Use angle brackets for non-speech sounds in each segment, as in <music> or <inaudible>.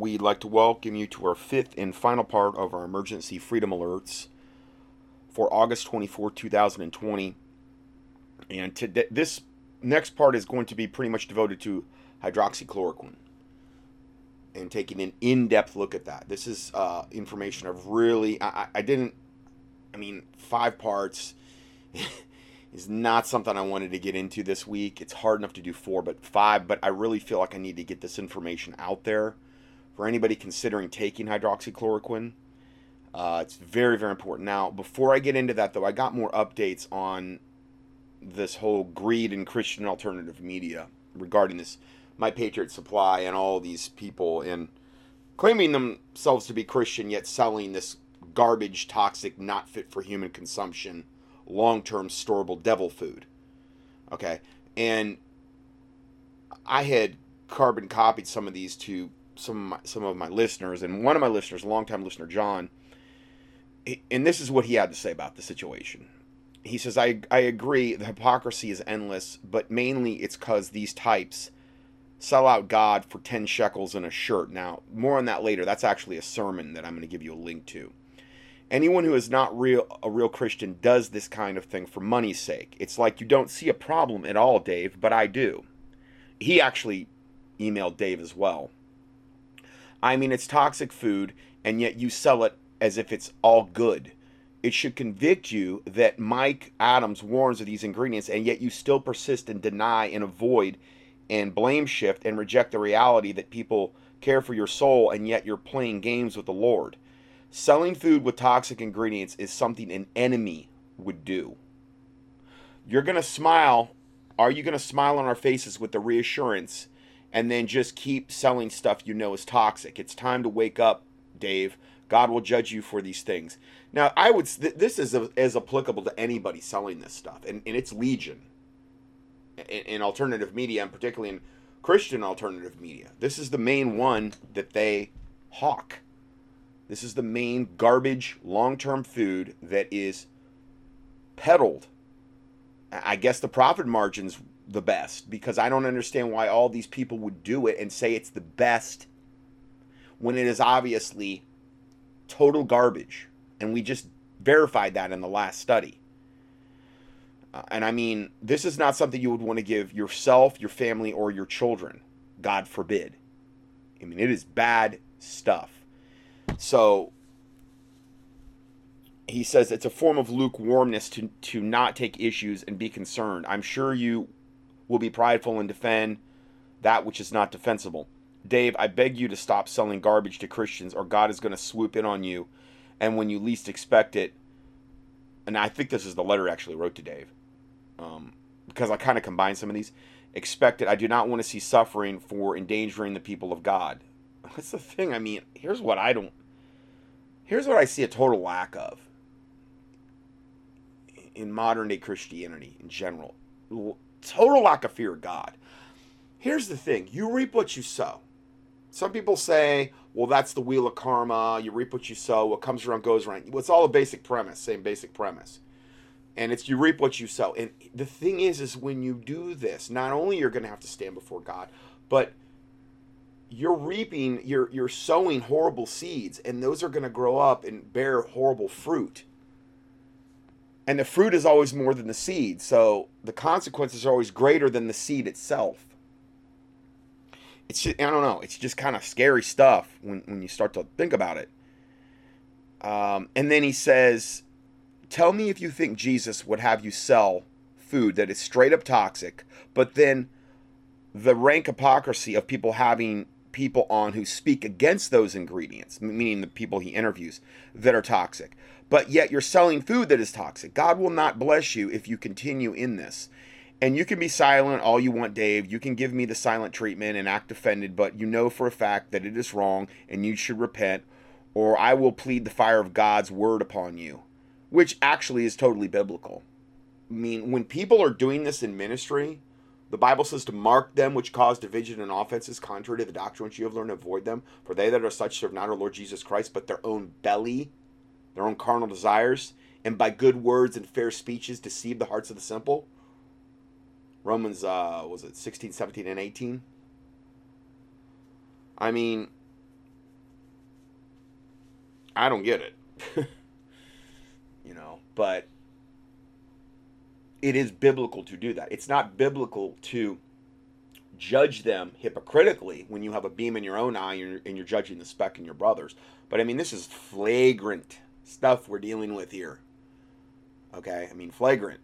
we'd like to welcome you to our fifth and final part of our emergency freedom alerts for August 24, 2020. And today, this next part is going to be pretty much devoted to hydroxychloroquine and taking an in-depth look at that. This is uh, information I've really I, I didn't I mean five parts <laughs> is not something I wanted to get into this week. It's hard enough to do four, but five. But I really feel like I need to get this information out there for anybody considering taking hydroxychloroquine. Uh, it's very very important. Now before I get into that though, I got more updates on this whole greed and Christian alternative media regarding this my Patriot Supply and all these people and claiming themselves to be Christian yet selling this garbage, toxic, not fit for human consumption, long term storable devil food. Okay. And I had carbon copied some of these to some of my, some of my listeners, and one of my listeners, a longtime listener, John, and this is what he had to say about the situation. He says, I, I agree, the hypocrisy is endless, but mainly it's because these types sell out God for 10 shekels and a shirt. Now, more on that later. That's actually a sermon that I'm going to give you a link to. Anyone who is not real a real Christian does this kind of thing for money's sake. It's like you don't see a problem at all, Dave, but I do. He actually emailed Dave as well. I mean, it's toxic food, and yet you sell it as if it's all good. It should convict you that Mike Adams warns of these ingredients, and yet you still persist and deny and avoid and blame shift and reject the reality that people care for your soul and yet you're playing games with the Lord. Selling food with toxic ingredients is something an enemy would do. You're going to smile. Are you going to smile on our faces with the reassurance and then just keep selling stuff you know is toxic? It's time to wake up, Dave. God will judge you for these things. Now, I would this is as applicable to anybody selling this stuff, and, and it's legion in, in alternative media, and particularly in Christian alternative media. This is the main one that they hawk. This is the main garbage long term food that is peddled. I guess the profit margin's the best because I don't understand why all these people would do it and say it's the best when it is obviously total garbage. And we just verified that in the last study. Uh, and I mean, this is not something you would want to give yourself, your family, or your children. God forbid. I mean, it is bad stuff. So he says it's a form of lukewarmness to, to not take issues and be concerned. I'm sure you will be prideful and defend that which is not defensible. Dave, I beg you to stop selling garbage to Christians, or God is going to swoop in on you. And when you least expect it, and I think this is the letter I actually wrote to Dave um, because I kind of combine some of these. Expected, I do not want to see suffering for endangering the people of God. <laughs> That's the thing. I mean, here's what I don't. Here's what I see a total lack of in modern day Christianity in general. Total lack of fear of God. Here's the thing you reap what you sow. Some people say, well, that's the wheel of karma. You reap what you sow. What comes around goes around. It's all a basic premise, same basic premise and it's you reap what you sow and the thing is is when you do this not only you're going to have to stand before god but you're reaping you're you're sowing horrible seeds and those are going to grow up and bear horrible fruit and the fruit is always more than the seed. So the consequences are always greater than the seed itself. It's just, i don't know. It's just kind of scary stuff when, when you start to think about it. Um, and then he says Tell me if you think Jesus would have you sell food that is straight up toxic, but then the rank hypocrisy of people having people on who speak against those ingredients, meaning the people he interviews that are toxic. But yet you're selling food that is toxic. God will not bless you if you continue in this. And you can be silent all you want, Dave. You can give me the silent treatment and act offended, but you know for a fact that it is wrong and you should repent, or I will plead the fire of God's word upon you which actually is totally biblical. I mean, when people are doing this in ministry, the Bible says to mark them which cause division and offenses, contrary to the doctrine which you have learned avoid them. For they that are such serve not our Lord Jesus Christ, but their own belly, their own carnal desires, and by good words and fair speeches deceive the hearts of the simple. Romans, uh, was it 16, 17, and 18? I mean, I don't get it. <laughs> you know, but it is biblical to do that. It's not biblical to judge them hypocritically when you have a beam in your own eye and you're, and you're judging the speck in your brother's. But I mean, this is flagrant stuff we're dealing with here. Okay? I mean, flagrant.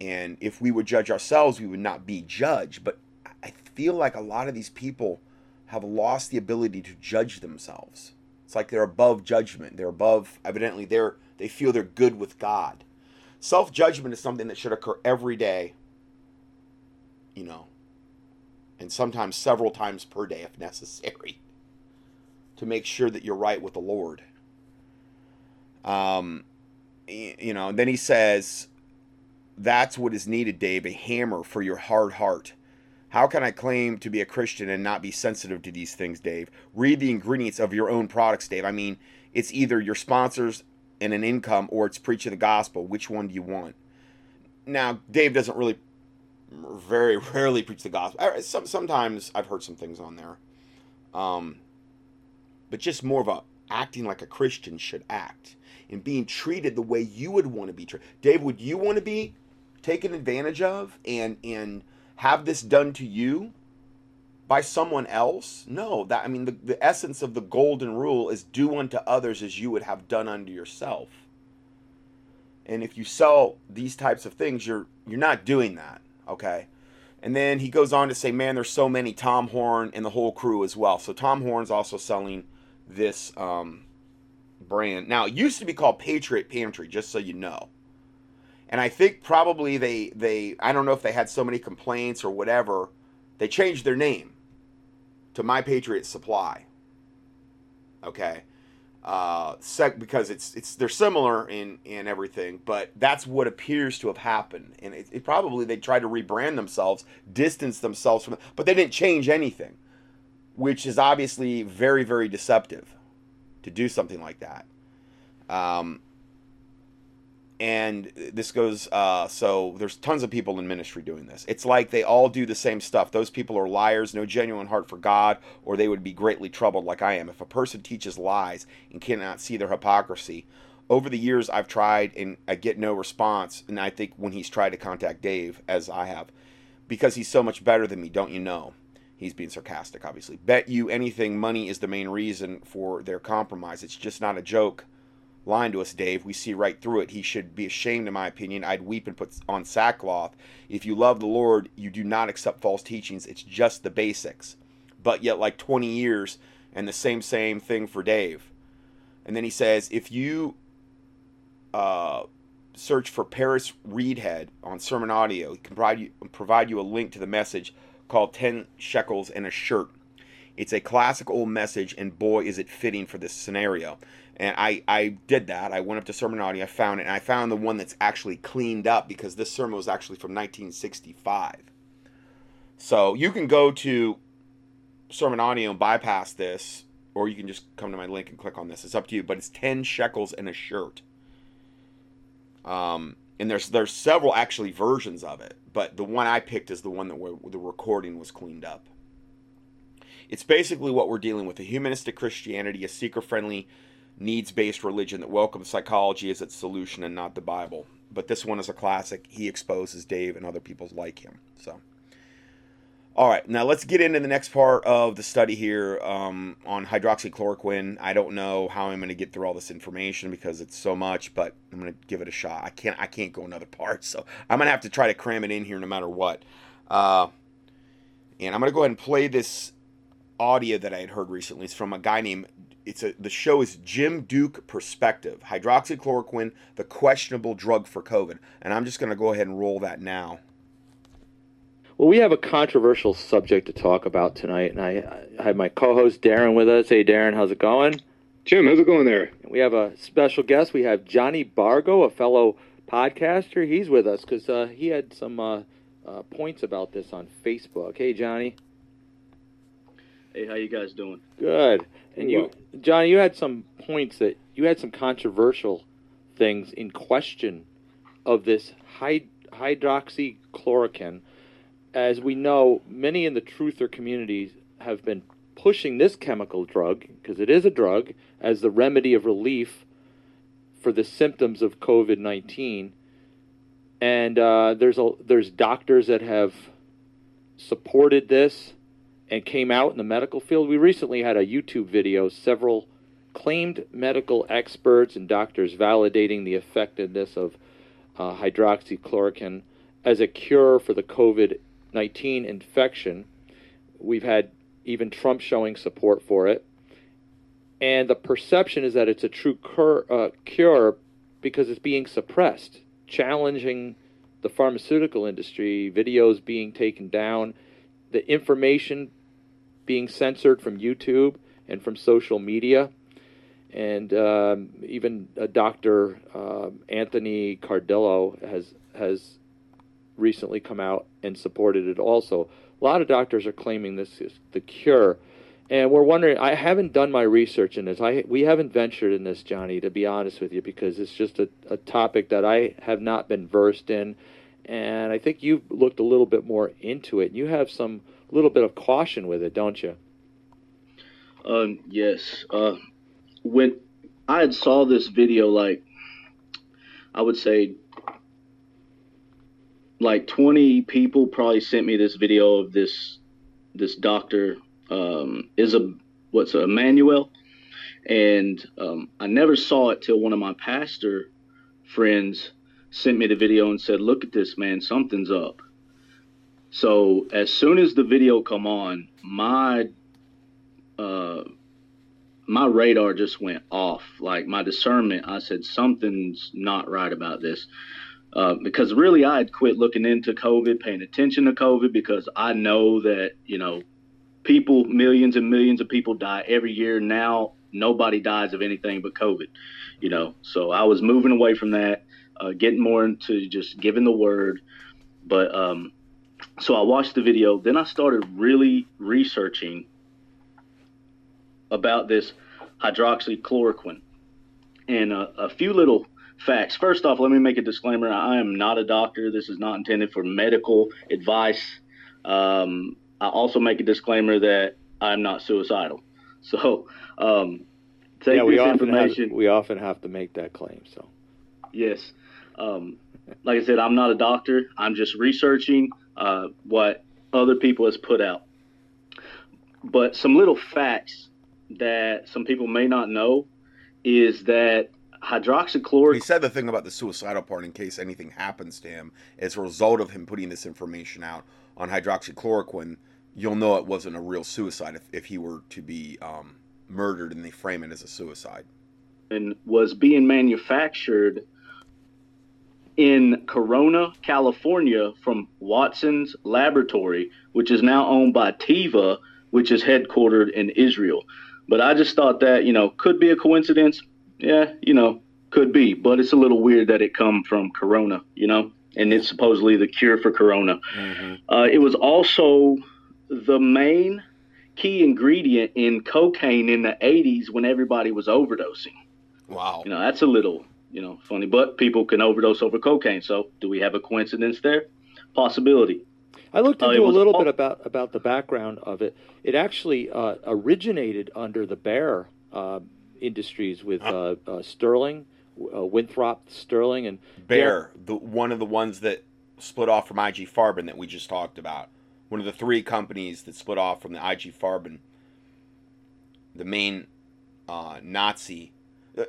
And if we would judge ourselves, we would not be judged. But I feel like a lot of these people have lost the ability to judge themselves. It's like they're above judgment. They're above, evidently, they're, they feel they're good with God. Self judgment is something that should occur every day, you know, and sometimes several times per day if necessary, <laughs> to make sure that you're right with the Lord. Um, you know, and then he says, that's what is needed, Dave, a hammer for your hard heart. How can I claim to be a Christian and not be sensitive to these things, Dave? Read the ingredients of your own products, Dave. I mean, it's either your sponsors and an income or it's preaching the gospel. Which one do you want? Now, Dave doesn't really, very <laughs> rarely preach the gospel. Some, sometimes I've heard some things on there. Um, but just more of a acting like a Christian should act and being treated the way you would want to be treated. Dave, would you want to be taken advantage of and and have this done to you by someone else? No, that I mean the, the essence of the golden rule is do unto others as you would have done unto yourself. And if you sell these types of things, you're you're not doing that, okay? And then he goes on to say, man, there's so many Tom Horn and the whole crew as well. So Tom Horn's also selling this um, brand. Now, it used to be called Patriot Pantry, just so you know. And I think probably they they I don't know if they had so many complaints or whatever, they changed their name to My Patriot Supply. Okay. Uh, sec because it's it's they're similar in in everything, but that's what appears to have happened. And it, it probably they tried to rebrand themselves, distance themselves from, but they didn't change anything, which is obviously very very deceptive to do something like that. Um, and this goes uh, so there's tons of people in ministry doing this. It's like they all do the same stuff. Those people are liars no genuine heart for god or they would be greatly troubled like i am. If a person teaches lies and cannot see their hypocrisy over the years i've tried and i get no response and i think when he's tried to contact dave as i have because he's so much better than me don't you know he's being sarcastic obviously bet you anything money is the main reason for their compromise it's just not a joke lying to us, Dave. We see right through it. He should be ashamed, in my opinion. I'd weep and put on sackcloth. If you love the Lord, you do not accept false teachings. It's just the basics. But yet, like 20 years, and the same, same thing for Dave. And then he says, if you uh, search for Paris Reidhead on Sermon Audio, he can provide you, provide you a link to the message called 10 Shekels and a Shirt. It's a classic old message, and boy, is it fitting for this scenario. And I, I did that. I went up to Sermon Audio, I found it, and I found the one that's actually cleaned up because this sermon was actually from 1965. So you can go to Sermon Audio and bypass this, or you can just come to my link and click on this. It's up to you, but it's 10 shekels and a shirt. Um, and there's there's several actually versions of it, but the one I picked is the one that the recording was cleaned up. It's basically what we're dealing with: a humanistic Christianity, a seeker-friendly needs based religion that welcomes psychology as its solution and not the Bible. But this one is a classic. He exposes Dave and other people like him. So, all right, now let's get into the next part of the study here um, on hydroxychloroquine. I don't know how I'm going to get through all this information because it's so much, but I'm going to give it a shot. I can't. I can't go another part, so I'm going to have to try to cram it in here no matter what. Uh, and I'm going to go ahead and play this audio that I had heard recently. It's from a guy named it's a the show is Jim Duke Perspective, hydroxychloroquine, the questionable drug for COVID, and I'm just going to go ahead and roll that now. Well, we have a controversial subject to talk about tonight, and I, I have my co-host Darren with us. Hey, Darren, how's it going? Jim, how's it going there? We have a special guest. We have Johnny Bargo, a fellow podcaster. He's with us because uh, he had some uh, uh, points about this on Facebook. Hey, Johnny. Hey, how you guys doing? Good. And you, Johnny, you had some points that you had some controversial things in question of this hyd- hydroxychloroquine. As we know, many in the truther communities have been pushing this chemical drug, because it is a drug, as the remedy of relief for the symptoms of COVID 19. And uh, there's, a, there's doctors that have supported this and came out in the medical field. We recently had a YouTube video, several claimed medical experts and doctors validating the effectiveness of uh, hydroxychloroquine as a cure for the COVID 19 infection. We've had even Trump showing support for it. And the perception is that it's a true cur- uh, cure because it's being suppressed, challenging the pharmaceutical industry, videos being taken down, the information being censored from YouTube and from social media. And um, even uh, Dr. Uh, Anthony Cardillo has has recently come out and supported it also. A lot of doctors are claiming this is the cure. And we're wondering, I haven't done my research in this. I, we haven't ventured in this, Johnny, to be honest with you, because it's just a, a topic that I have not been versed in. And I think you've looked a little bit more into it. You have some little bit of caution with it, don't you? Um, yes. Uh, when I had saw this video, like I would say, like 20 people probably sent me this video of this this doctor um, is a what's a Immanuel, and um, I never saw it till one of my pastor friends sent me the video and said, "Look at this man, something's up." So as soon as the video come on, my uh, my radar just went off. Like my discernment, I said something's not right about this. Uh, because really, I had quit looking into COVID, paying attention to COVID, because I know that you know people, millions and millions of people die every year. Now nobody dies of anything but COVID, you know. So I was moving away from that, uh, getting more into just giving the word. But um, so I watched the video. Then I started really researching about this hydroxychloroquine and a, a few little facts. First off, let me make a disclaimer. I am not a doctor. This is not intended for medical advice. Um, I also make a disclaimer that I'm not suicidal. <laughs> So, um, take yeah, we this often have, information. we often have to make that claim. So Yes. Um, like I said, I'm not a doctor. I'm just researching uh, what other people has put out. But some little facts that some people may not know is that He said the thing about the suicidal part in case anything happens to him as a result of him putting this information out on hydroxychloroquine. You'll know it wasn't a real suicide if, if he were to be um, murdered and they frame it as a suicide. And was being manufactured in Corona, California, from Watson's Laboratory, which is now owned by Teva, which is headquartered in Israel. But I just thought that, you know, could be a coincidence. Yeah, you know, could be. But it's a little weird that it come from Corona, you know, and it's supposedly the cure for Corona. Uh, it was also the main key ingredient in cocaine in the 80s when everybody was overdosing. Wow. You know, that's a little, you know, funny, but people can overdose over cocaine. So, do we have a coincidence there? Possibility. I looked Uh, into a little all- bit about about the background of it. It actually uh, originated under the Bayer uh, Industries with uh, uh, Sterling, uh, Winthrop Sterling, and Bayer, the one of the ones that split off from IG Farben that we just talked about. One of the three companies that split off from the IG Farben. The main uh, Nazi.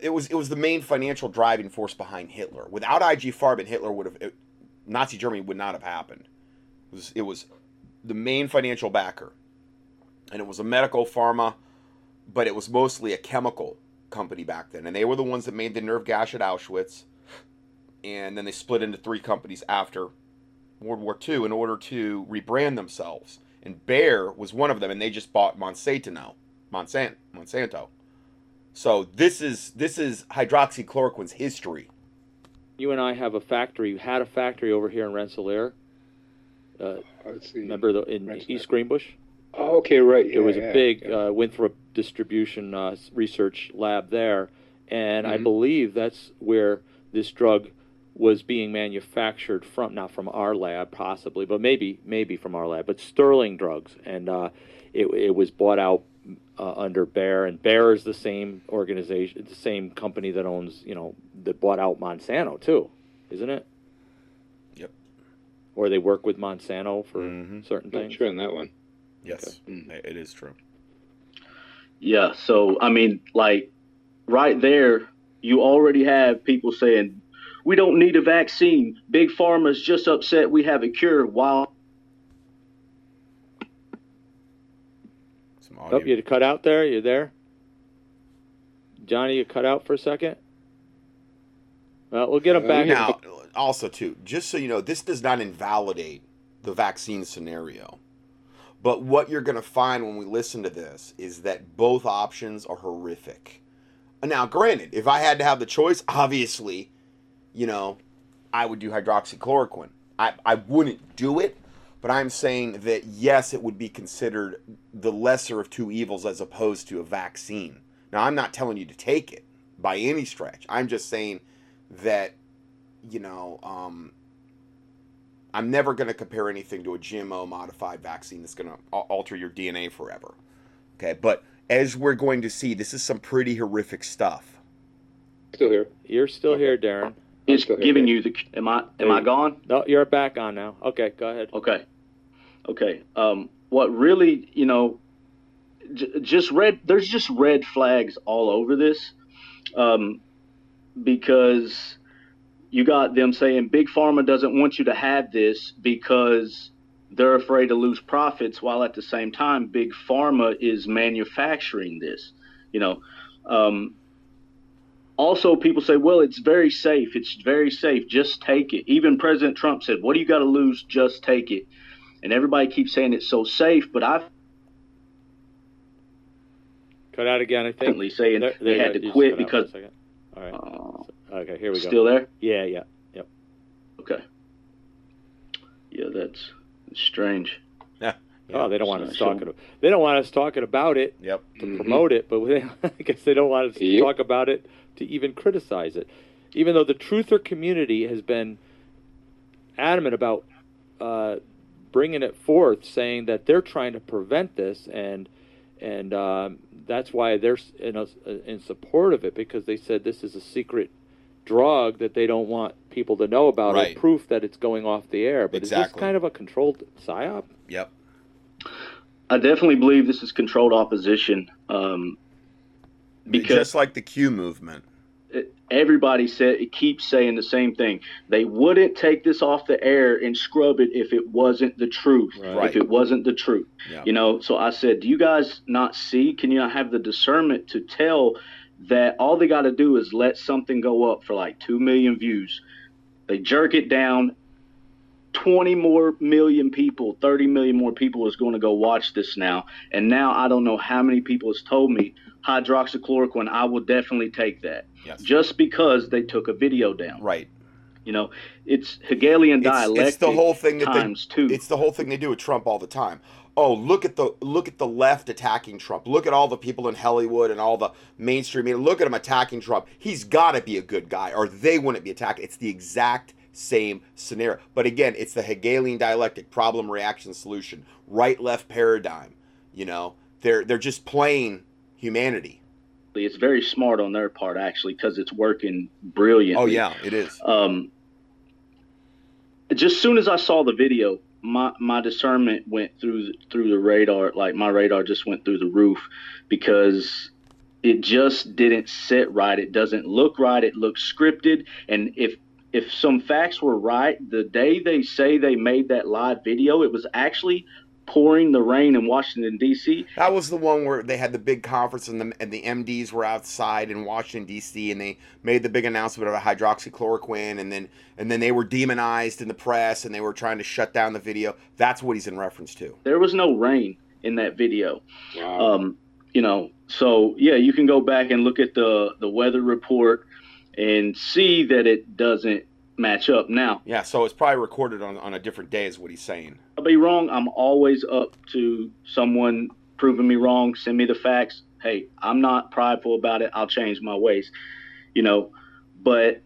It was it was the main financial driving force behind Hitler. Without IG Farben, Hitler would have it, Nazi Germany would not have happened. It was it was the main financial backer, and it was a medical pharma, but it was mostly a chemical company back then, and they were the ones that made the nerve gas at Auschwitz and then they split into three companies after World War II in order to rebrand themselves. And Bayer was one of them, and they just bought Monsanto now, Monsanto. Monsanto. So this is this is hydroxychloroquine's history. you and I have a factory. You had a factory over here in Rensselaer. Uh, see. remember the in Rensselaer. East Greenbush? Oh, okay, right. it was yeah, a big yeah. Uh, Winthrop distribution uh, research lab there, and I Mhm. believe that's where this drug was being manufactured from. Not from our lab, possibly, but maybe maybe from our lab. But Sterling Drugs, and uh, it, it was bought out uh, under Bayer, and Bayer is the same organization, the same company that owns, you know, that bought out Monsanto too, isn't it? Yep. Or they work with Monsanto for Mhm. certain Not things. sure on that one. Yes, Mm. it is true. Yeah, so I mean, like right there, you already have people saying, "We don't need a vaccine." Big Pharma's just upset we have a cure. While Some Oh, audio. you cut out there. You there, Johnny? You cut out for a second. Well, we'll get him Uh, back. Now, also too, just so you know, this does not invalidate the vaccine scenario. But what you're going to find when we listen to this is that both options are horrific. Now, granted, if I had to have the choice, obviously, you know, I would do hydroxychloroquine. I, I wouldn't do it, but I'm saying that yes, it would be considered the lesser of two evils as opposed to a vaccine. Now, I'm not telling you to take it by any stretch. I'm just saying that, you know, um, I'm never going to compare anything to a GMO modified vaccine that's going to alter your DNA forever. Okay, but as we're going to see, this is some pretty horrific stuff. Still here. You're still here, Darren. it's Go ahead, giving Dave. you the. Am I There am I gone? No, you're back on now. Okay, go ahead. Okay. Okay. Um, what really, you know, j- just red, there's just red flags all over this. Um, because you got them saying Big Pharma doesn't want you to have this because they're afraid to lose profits, while at the same time, Big Pharma is manufacturing this, you know. Um, also, people say, well, it's very safe. It's very safe. Just take it. Even President Trump said, what do you got to lose? Just take it. And everybody keeps saying it's so safe, but I've Cut out again. I think. saying There- they had to quit You just cut out because. All right. Uh, Okay, here we go. still there? Yeah, yeah. Yep. Okay. Yeah, that's strange. Yeah. Oh, they don't want us So- talking. They don't want us talking about it Yep. to Mhm. promote it, but <laughs> they, I guess they don't want us to Yep. talk about it to even criticize it. Even though the truther community has been adamant about uh, bringing it forth, saying that they're trying to prevent this, and and um, that's why they're in, a, in support of it because they said this is a secret drug that they don't want people to know about Right. or proof that it's going off the air. But is this kind of a controlled psyop? Yep. I definitely believe this is controlled opposition. Um, because just like the Q movement. everybody said it keeps saying the same thing. They wouldn't take this off the air and scrub it if it wasn't the truth. Right. If it wasn't the truth. Yeah. You know, so I said, do you guys not see? Can you not have the discernment to tell that all they got to do is let something go up for like 2 million views? They jerk it down. 20 more million people, 30 million more people is going to go watch this now. And now I don't know how many people has told me hydroxychloroquine, I will definitely take that. Yes. Just because they took a video down. right. You know, it's Hegelian It's, dialectic it's the whole thing that they times two. It's the whole thing they do with Trump all the time. Oh, look at the look at the left attacking Trump. Look at all the people in Hollywood and all the mainstream media. Look at him attacking Trump. He's got to be a good guy, or they wouldn't be attacking. It's the exact same scenario. But again, it's the Hegelian dialectic: problem, reaction, solution, right, left paradigm. You know, they're they're just playing humanity. it's very smart on their part actually because it's working brilliantly. Oh yeah, it is. Um, just soon as I saw the video, my my discernment went through the, through the radar. Like my radar just went through the roof because it just didn't sit right. It doesn't look right. It looks scripted. And if if some facts were right, the day they say they made that live video, it was actually pouring the rain in Washington D.C. That was the one where they had the big conference and the, and the MDs were outside in Washington D.C. and they made the big announcement about hydroxychloroquine and then and then they were demonized in the press and they were trying to shut down the video. That's what he's in reference to. There was no rain in that video. Wow. Um, you know, so yeah, you can go back and look at the the weather report and see that it doesn't match up. Now, Yeah, so it's probably recorded on, on a different day, is what he's saying. I'll be wrong. I'm always up to someone proving me wrong. Send me the facts. Hey, I'm not prideful about it. I'll change my ways. You know, but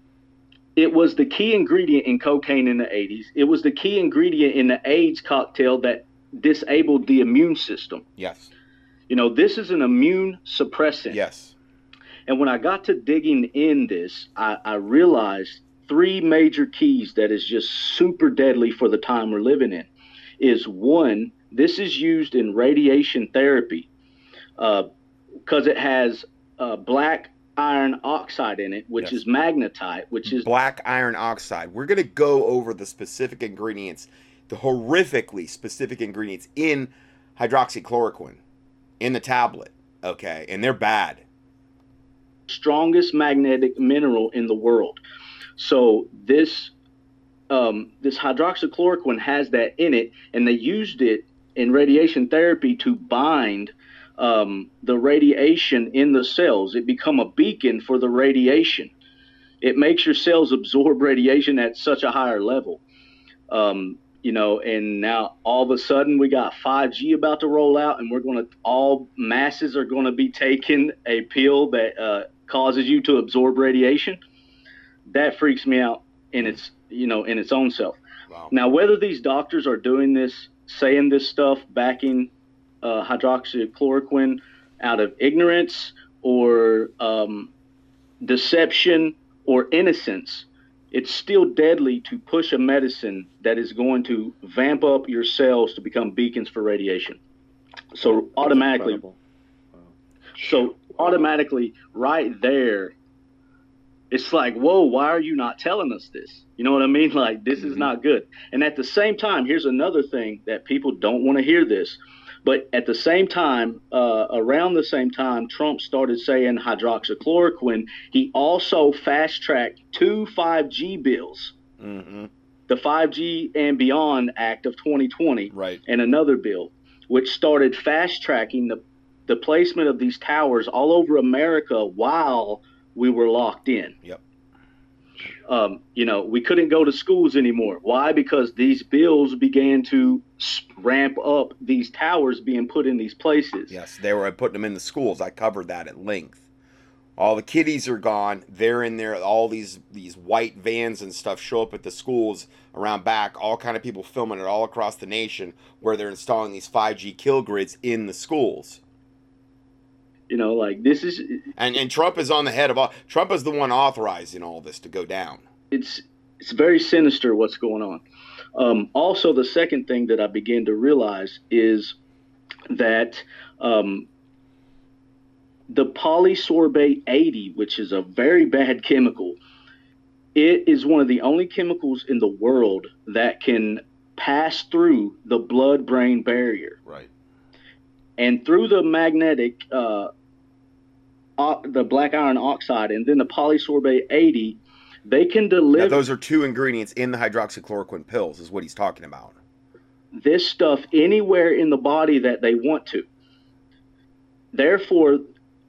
it was the key ingredient in cocaine in the 80s. It was the key ingredient in the AIDS cocktail that disabled the immune system. Yes. You know, this is an immune suppressant. Yes. And when I got to digging in this, I, I realized three major keys that is just super deadly for the time we're living in. Is one, this is used in radiation therapy because uh, it has uh, black iron oxide in it, which yes. is magnetite, which is black iron oxide. We're going to go over the specific ingredients, the horrifically specific ingredients in hydroxychloroquine in the tablet. Okay, and they're bad. Strongest magnetic mineral in the world. So this um, this hydroxychloroquine has that in it, and they used it in radiation therapy to bind um, the radiation in the cells. It become a beacon for the radiation. It makes your cells absorb <laughs> radiation at such a higher level. Um, you know, and now all of a sudden we got 5G about to roll out, and we're going to all masses are going to be taking a pill that uh, causes you to absorb radiation. That freaks me out in its you know in its own self. Wow. Now, whether these doctors are doing this, saying this stuff, backing uh, hydroxychloroquine out of ignorance or um, deception or innocence, it's still deadly to push a medicine that is going to vamp up your cells to become beacons for radiation. So automatically, wow. so automatically, right there, it's like, whoa, why are you not telling us this? You know what I mean? <laughs> Like, this mm-hmm. is not good. And at the same time, here's another thing that people don't want to hear this. But at the same time, uh, around the same time, Trump started saying hydroxychloroquine. He also fast tracked two 5G bills. Mm-hmm. The 5G and Beyond Act of 2020, right. and another bill, which started fast tracking the, the placement of these towers all over America while we were locked in. Yep. Um, you know, we couldn't go to schools anymore. Why? Because these bills began to ramp up these towers being put in these places. Yes, they were putting them in the schools. I covered that at length. All the kiddies are gone. They're in there. All these these white vans and stuff show up at the schools around back. All kind of people filming it all across the nation where they're installing these 5G kill grids in the schools. You know, like this is and and Trump is on the head of all. Trump is the one authorizing all this to go down. It's it's very sinister what's going on. Um, also, the second thing that I began to realize is that um, the polysorbate 80, which is a very bad <laughs> chemical, it is one of the only chemicals in the world that can pass through the blood brain barrier. Right. And through the magnetic, uh, the black iron oxide, and then the polysorbate 80, they can deliver. Now, those are two ingredients in the hydroxychloroquine pills, is what he's talking about. This stuff anywhere in the body that they want to. Therefore,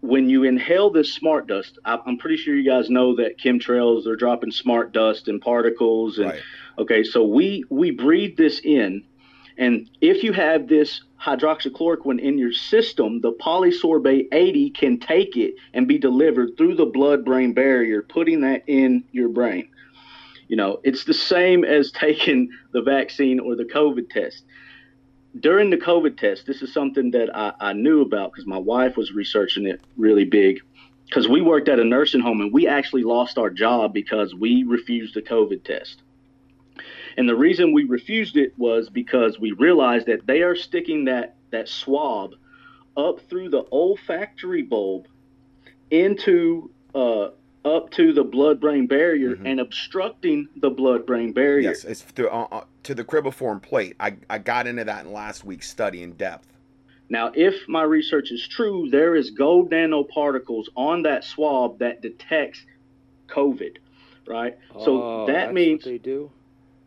when you inhale this smart dust, I'm pretty sure you guys know that chemtrails are dropping smart dust and particles. And right. okay, so we we breathe this in, and if you have this hydroxychloroquine in your system, the polysorbate 80 can take it and be delivered through the blood brain barrier, putting that in your brain. You know, it's the same as <laughs> taking the vaccine or the COVID test. During the COVID test, this is something that I, I knew about because my wife was researching it really big. Because we worked at a nursing home and we actually lost our job because we refused the COVID test. And the reason we refused it was because we realized that they are sticking that, that swab up through the olfactory bulb into uh, up to the blood brain barrier mm-hmm. and obstructing the blood brain barrier. Yes, it's to, uh, uh, to the cribriform plate. I, I got into that in last week's study in depth. Now, if my research is true, there is gold nanoparticles on that swab that detects COVID, right? So oh, that means they do.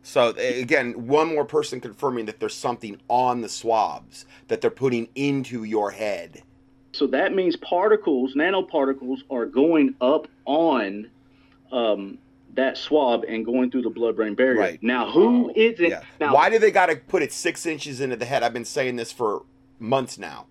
So again, one more person confirming that there's something on the swabs that they're putting into your head. So that means particles, nanoparticles, are going up on um, that swab and going through the blood-brain barrier. Right. Now, who is it? Yeah. Now, Why do they got to put it six inches into the head? I've been saying this for months now.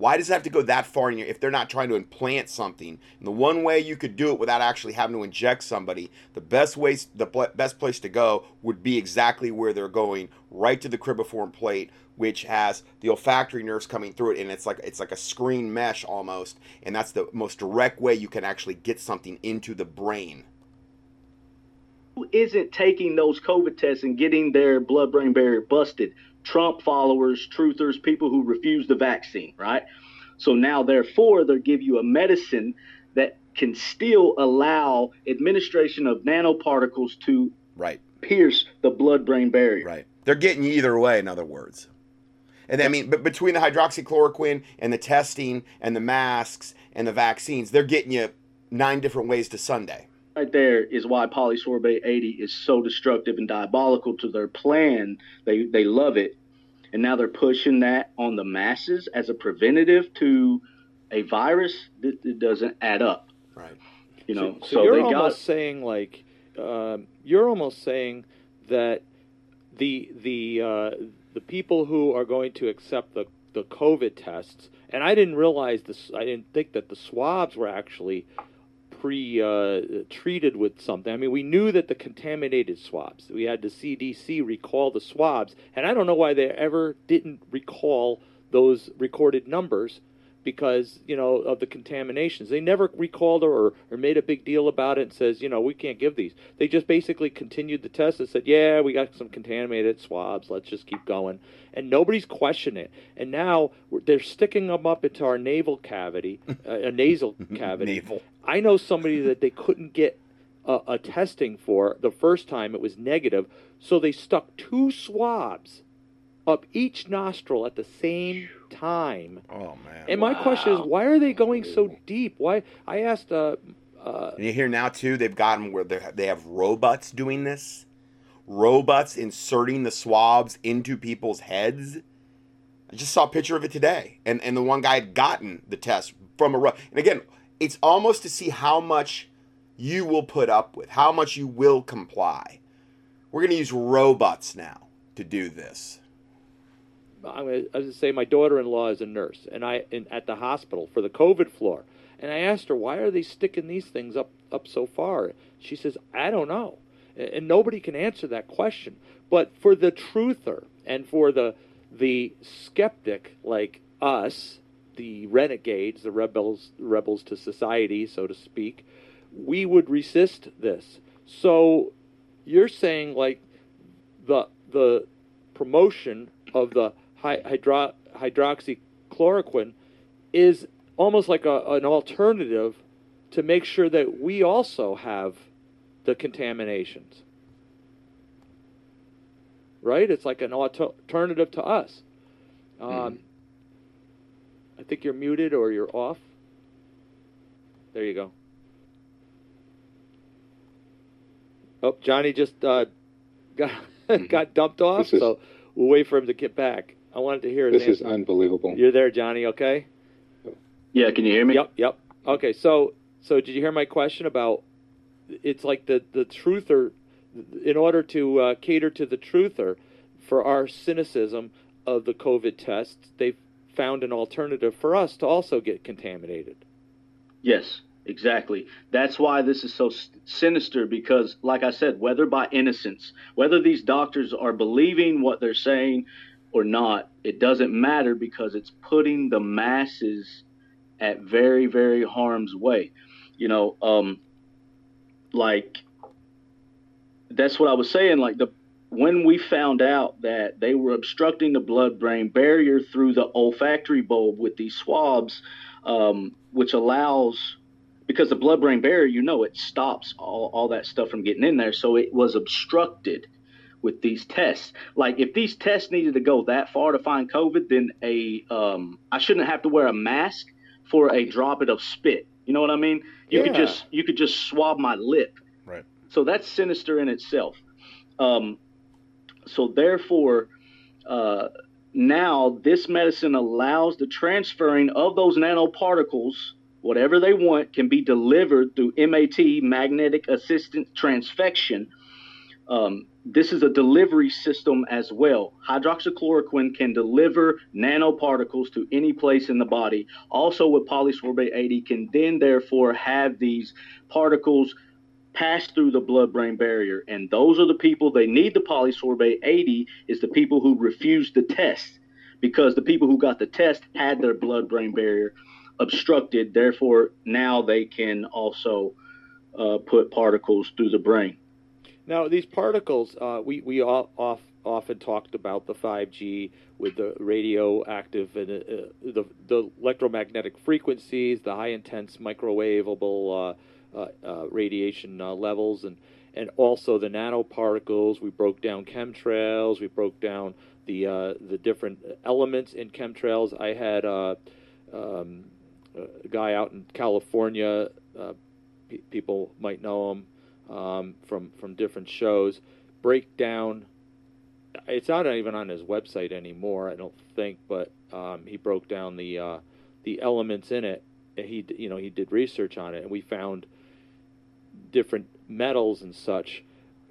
Why does it have to go that far in your, if they're not trying to implant something? And the one way you could do it without actually having to inject somebody, the best ways, the best place to go would be exactly where they're going, right to the cribriform plate, which has the olfactory nerves coming through it, and it's like it's like a screen mesh almost, and that's the most direct way you can actually get something into the brain. Who isn't taking those COVID tests and getting their blood-brain barrier busted? Trump followers, truthers, people who refuse the vaccine, right? So now, therefore, they'll give you a medicine that can still allow administration of nanoparticles to right. pierce the blood brain barrier. Right. They're getting you either way, in other words. And I mean, but between the hydroxychloroquine and the testing and the masks and the vaccines, they're getting you nine different ways to Sunday. Right there is why polysorbate 80 is so destructive and diabolical to their plan. They they love it, and now they're pushing that on the masses as a preventative to a virus that, that doesn't add up. Right. You know. So, so, so you're almost got, saying like um, you're almost saying that the the uh, the people who are going to accept the the COVID tests, and I didn't realize this. I didn't think that the swabs were actually pre uh, treated with something. I mean, we knew that the contaminated swabs. We had the CDC recall the swabs, and I don't know why they ever didn't recall those recorded numbers because you know of the contaminations. They never recalled or, or made a big deal about it and says, you know, we can't give these. They just basically continued the test and said, yeah, we got some contaminated swabs. Let's just keep going. And nobody's questioning it. And now they're sticking them up into our naval cavity, <laughs> uh, a nasal cavity. Naval. I know somebody that they couldn't get a, a testing for the first time. It was negative, so they stuck two swabs up each nostril at the same time. Oh man! And my wow. question is, why are they going so deep? Why? I asked. Uh, uh, and you hear now too, they've gotten where they have robots doing this. Robots inserting the swabs into people's heads. I just saw a picture of it today, and and the one guy had gotten the test from a robot. And again, it's almost to see how much you will put up with, how much you will comply. We're going to use robots now to do this. I'm going to say my daughter-in-law is a nurse, and I in, at the hospital for the COVID floor, and I asked her why are they sticking these things up up so far. She says I don't know, and nobody can answer that question. But for the truther and for the the skeptic like us, the renegades, the rebels, rebels to society, so to speak, we would resist this. So you're saying like the the promotion of the hydro, hydroxychloroquine is almost like a, an alternative to make sure that we also have the contaminations. Right? It's like an alternative to us. Um, mm. I think you're muted or you're off. There you go. Oh, Johnny just uh, <laughs> got mm-hmm. got dumped off, is, so we'll wait for him to get back. I wanted to hear This answer. is unbelievable. You're there, Johnny. Okay. Yeah, can you hear me? Yep. Yep. Okay. So, so did you hear my question about? It's like the the truther, in order to uh, cater to the truther, for our cynicism of the COVID tests, they've found an alternative for us to also get contaminated. Yes, exactly. That's why this is so sinister because, like I said, whether by innocence, whether these doctors are believing what they're saying or not, it doesn't matter because it's putting the masses at very, very harm's way. You know, um, like that's what I was saying. Like the when we found out that they were obstructing the blood-brain barrier through the olfactory bulb with these swabs, um, which allows because the blood-brain barrier, you know, it stops all, all that stuff from getting in there. So it was obstructed with these tests. Like if these tests needed to go that far to find COVID, then a um, I shouldn't have to wear a mask for a droplet of spit. You know what I mean? You yeah. could just you could just swab my lip. Right. So that's sinister in itself. Um, so therefore, uh, now this medicine allows the transferring of those nanoparticles, whatever they want, can be delivered through MAT, magnetic assisted transfection. Um, this is a delivery system as well. Hydroxychloroquine can deliver nanoparticles to any place in the body. Also, with polysorbate 80, can then therefore have these particles pass through the blood brain barrier. And those are the people they need the polysorbate 80 is the people who refuse the test because the people who got the test had their blood brain barrier obstructed. Therefore, now they can also uh, put particles through the brain. Now, these particles, uh, we, we all, off, often talked about the 5G with the radioactive and uh, uh, the, the electromagnetic frequencies, the high intense microwavable uh, uh, uh, radiation levels, and, and also the nanoparticles. We broke down chemtrails, we broke down the, the different elements in chemtrails. I had um, a guy out in California, people might know him um, from from different shows, break down. It's not even on his website anymore, I don't think, but um, he broke down the uh, the elements in it. He you know he did research on it, and we found different metals and such.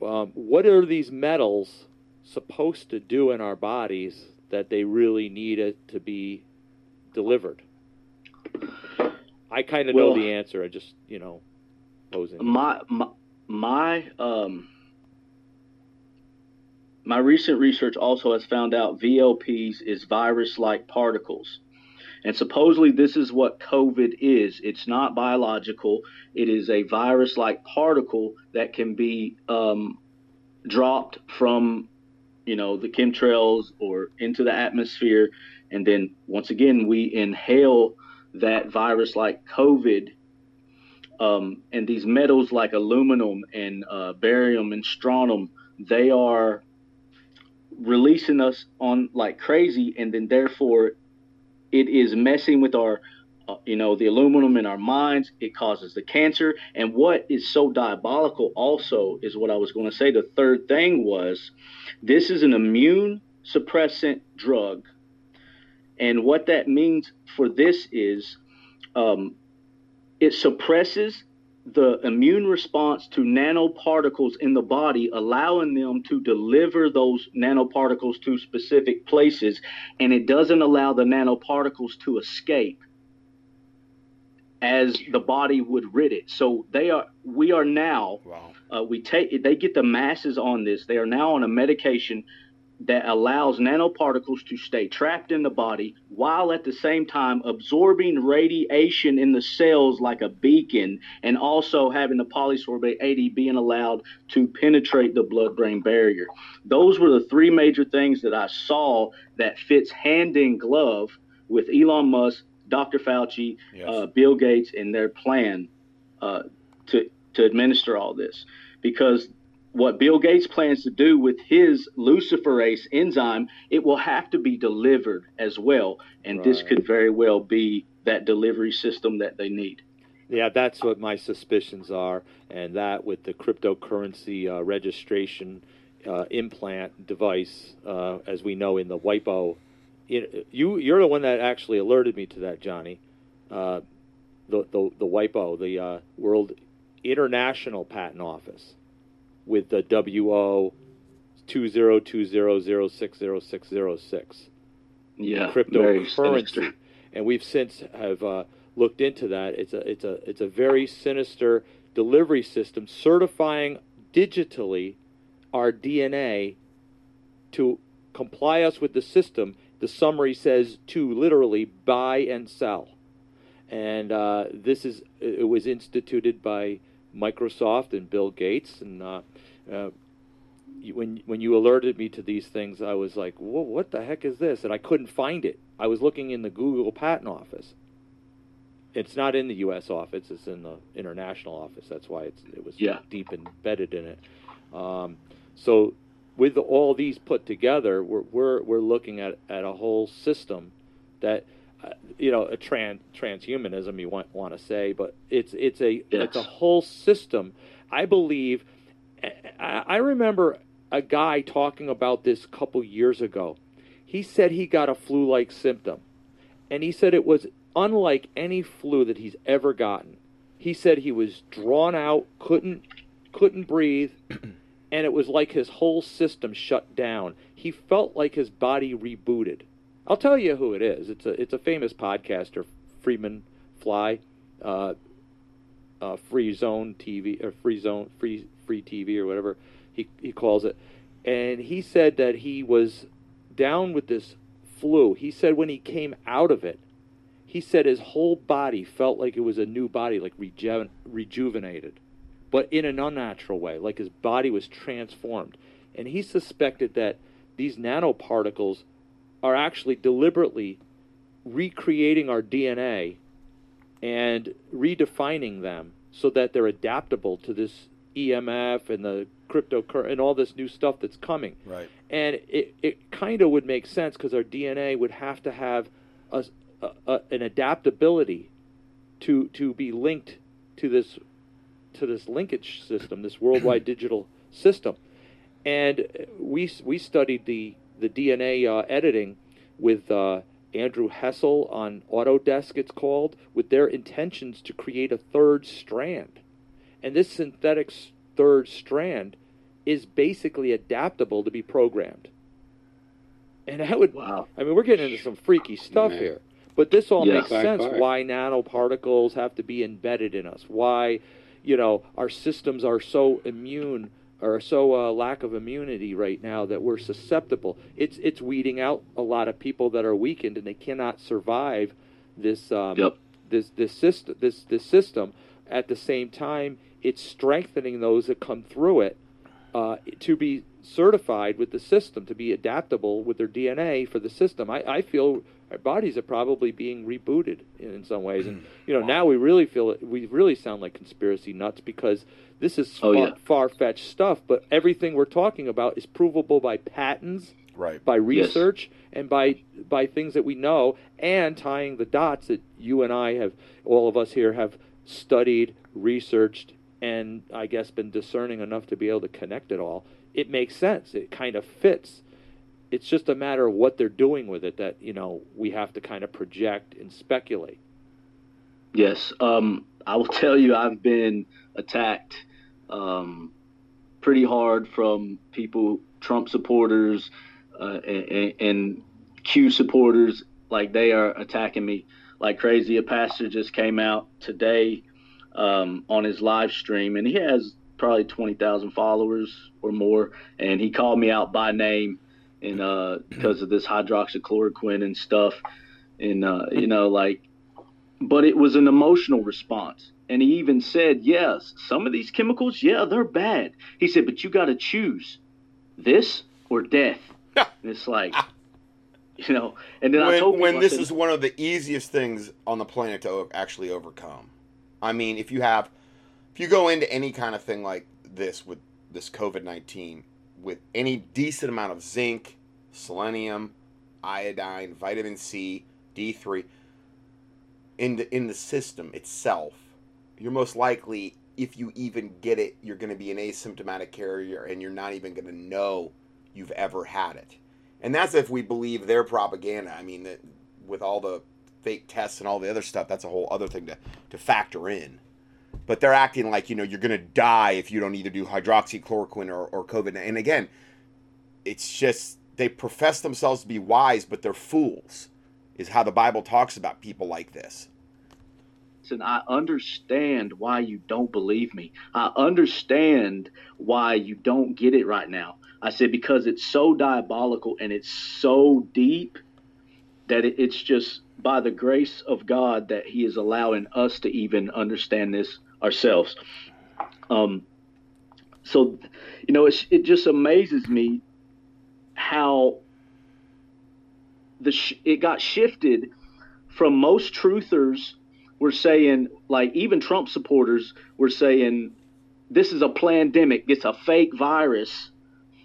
Um, what are these metals supposed to do in our bodies that they really need it to be delivered? I kind of well, know the answer. I just you know posing. My, my my um, my recent research also has found out VLPs is virus-like particles. And supposedly this is what COVID is. It's not biological. It is a virus-like particle that can be um, dropped from, you know, the chemtrails or into the atmosphere, and then once again we inhale that virus-like COVID um, and these metals like aluminum and uh, barium and strontium, they are releasing us on like crazy, and then therefore it is messing with our, uh, you know, the aluminum in our minds. It causes the cancer. And what is so diabolical also is what I was going to say. The third thing was this is an immune suppressant drug. And what that means for this is um, it suppresses the immune response to nanoparticles in the body, allowing them to deliver those nanoparticles to specific places, and it doesn't allow the nanoparticles to escape as the body would rid it. So they are, we are now, wow. uh, we take, they get the masses on this. They are now on a medication that allows nanoparticles to stay trapped in the body while at the same time absorbing radiation in the cells like a beacon and also having the polysorbate 80 being allowed to penetrate the blood brain barrier. Those were the three major things that I saw that fits hand in glove with Elon Musk, Dr. Fauci, yes. uh, Bill Gates, and their plan uh, to, to administer all this. Because what Bill Gates plans to do with his luciferase enzyme, it will have to be delivered as well. And right. this could very well be that delivery system that they need. Yeah, that's what my suspicions are. And that with the cryptocurrency uh, registration uh, implant device, uh, as we know in the WIPO, it, you, you're the one that actually alerted me to that, Johnny. Uh, the, the, the WIPO, the uh, World International Patent Office with the WO two zero two zero zero six zero six zero six. Yeah, cryptocurrency, and we've since have uh, looked into that. It's a it's a it's a very sinister delivery system certifying digitally our DNA to comply us with the system. The summary says to literally buy and sell, and uh, this is it was instituted by Microsoft and Bill Gates and. Uh, uh, when when you alerted me to these things, I was like, "Whoa, what the heck is this?" And I couldn't find it. I was looking in the Google Patent Office. It's not in the U.S. office; it's in the international office. That's why it's it was yeah. deep embedded in it. Um, so, with all these put together, we're we're we're looking at at a whole system that. Uh, you know, a trans transhumanism you want want to say, but it's it's a yes. it's a whole system. I believe I remember a guy talking about this a couple years ago. He said he got a flu like symptom, and he said it was unlike any flu that he's ever gotten. He said he was drawn out, couldn't couldn't breathe, <clears throat> and it was like his whole system shut down. He felt like his body rebooted. I'll tell you who it is. It's a it's a famous podcaster, Freeman Fly, uh, uh, Free Zone TV or Free Zone Free Free TV or whatever he he calls it, and he said that he was down with this flu. He said when he came out of it, he said his whole body felt like it was a new body, like reju- rejuvenated but in an unnatural way, like his body was transformed. And he suspected that these nanoparticles are actually deliberately recreating our DNA and redefining them so that they're adaptable to this EMF and the cryptocurrency and all this new stuff that's coming. Right. And it, it kind of would make sense because our DNA would have to have a, a, a, an adaptability to to be linked to this to this linkage system, this worldwide <clears throat> digital system. And we we studied the the DNA uh, editing with uh, Andrew Hessel on Autodesk, it's called, with their intentions to create a third strand. And this synthetic third strand is basically adaptable to be programmed. And that would, wow. I mean, we're getting into some freaky stuff Man. here. But this all Yeah. makes sense why nanoparticles have to be embedded in us, why, you know, our systems are so immune or so uh, lack of immunity right now that we're susceptible. It's it's weeding out a lot of people that are weakened and they cannot survive this um, Yep. this this system this this system. At the same time, it's strengthening those that come through it uh, to be certified with the system, to be adaptable with their DNA for the system. I, I feel our bodies are probably being rebooted in, in some ways, and mm. you know now we really feel it. We really sound like conspiracy nuts because this is Oh, far, yeah. far-fetched stuff. But everything we're talking about is provable by patents Right. by research and by by things that we know and tying the dots that you and I have all of us here have studied, researched and I guess been discerning enough to be able to connect it all. It makes sense. It kind of fits. It's just a matter of what they're doing with it that, you know, we have to kind of project and speculate. Yes. Um, I will <laughs> tell you, I've been attacked um, pretty hard from people, Trump supporters, uh, and, and Q supporters. Like they are attacking me like crazy. A pastor just came out today um, on his live stream, and he has probably 20,000 followers or more. And he called me out by name and uh, because of this hydroxychloroquine and stuff. And, uh, you know, like, but it was an emotional response. And he even said, yes, some of these chemicals, yeah, they're bad. He said, but you got to choose this or death. <laughs> and it's like, you know, and then I told when, people, when this said, is one of the easiest things on the planet to actually overcome. I mean, if you have, if you go into any kind of thing like this with this COVID nineteen, with any decent amount of zinc, selenium, iodine, vitamin C, D three, in the in the system itself, you're most likely, if you even get it, you're going to be an asymptomatic carrier, and you're not even going to know you've ever had it. And that's if we believe their propaganda. I mean, with all the fake tests and all the other stuff, that's a whole other thing to, to factor in. But they're acting like, you know, you're going to die if you don't either do hydroxychloroquine or, or COVID. And again, it's just, they profess themselves to be wise, but they're fools, is how the Bible talks about people like this. and I understand why you don't believe me. I understand why you don't get it right now. I said because it's so diabolical and it's so deep that it's just by the grace of God that He is allowing us to even understand this ourselves. Um, so, you know, it's, it just amazes me how the sh- it got shifted from most truthers were saying, like even Trump supporters were saying, this is a pandemic, it's a fake virus.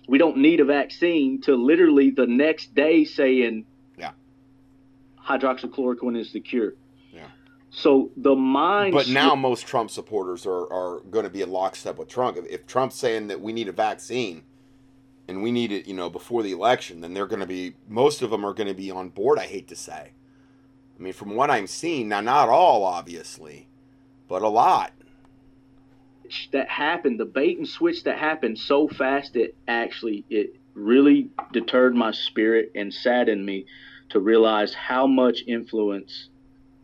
We don't need a vaccine. To literally the next day saying, Yeah. hydroxychloroquine is the cure. So the mind. But now most Trump supporters are, are going to be in lockstep with Trump. If, if Trump's saying that we need a vaccine and we need it, you know, before the election, then they're going to be, most of them are going to be on board, I hate to say. I mean, from what I'm seeing, now not all, obviously, but a lot. that happened, the bait and switch that happened so fast, it actually it really deterred my spirit and saddened me to realize how much influence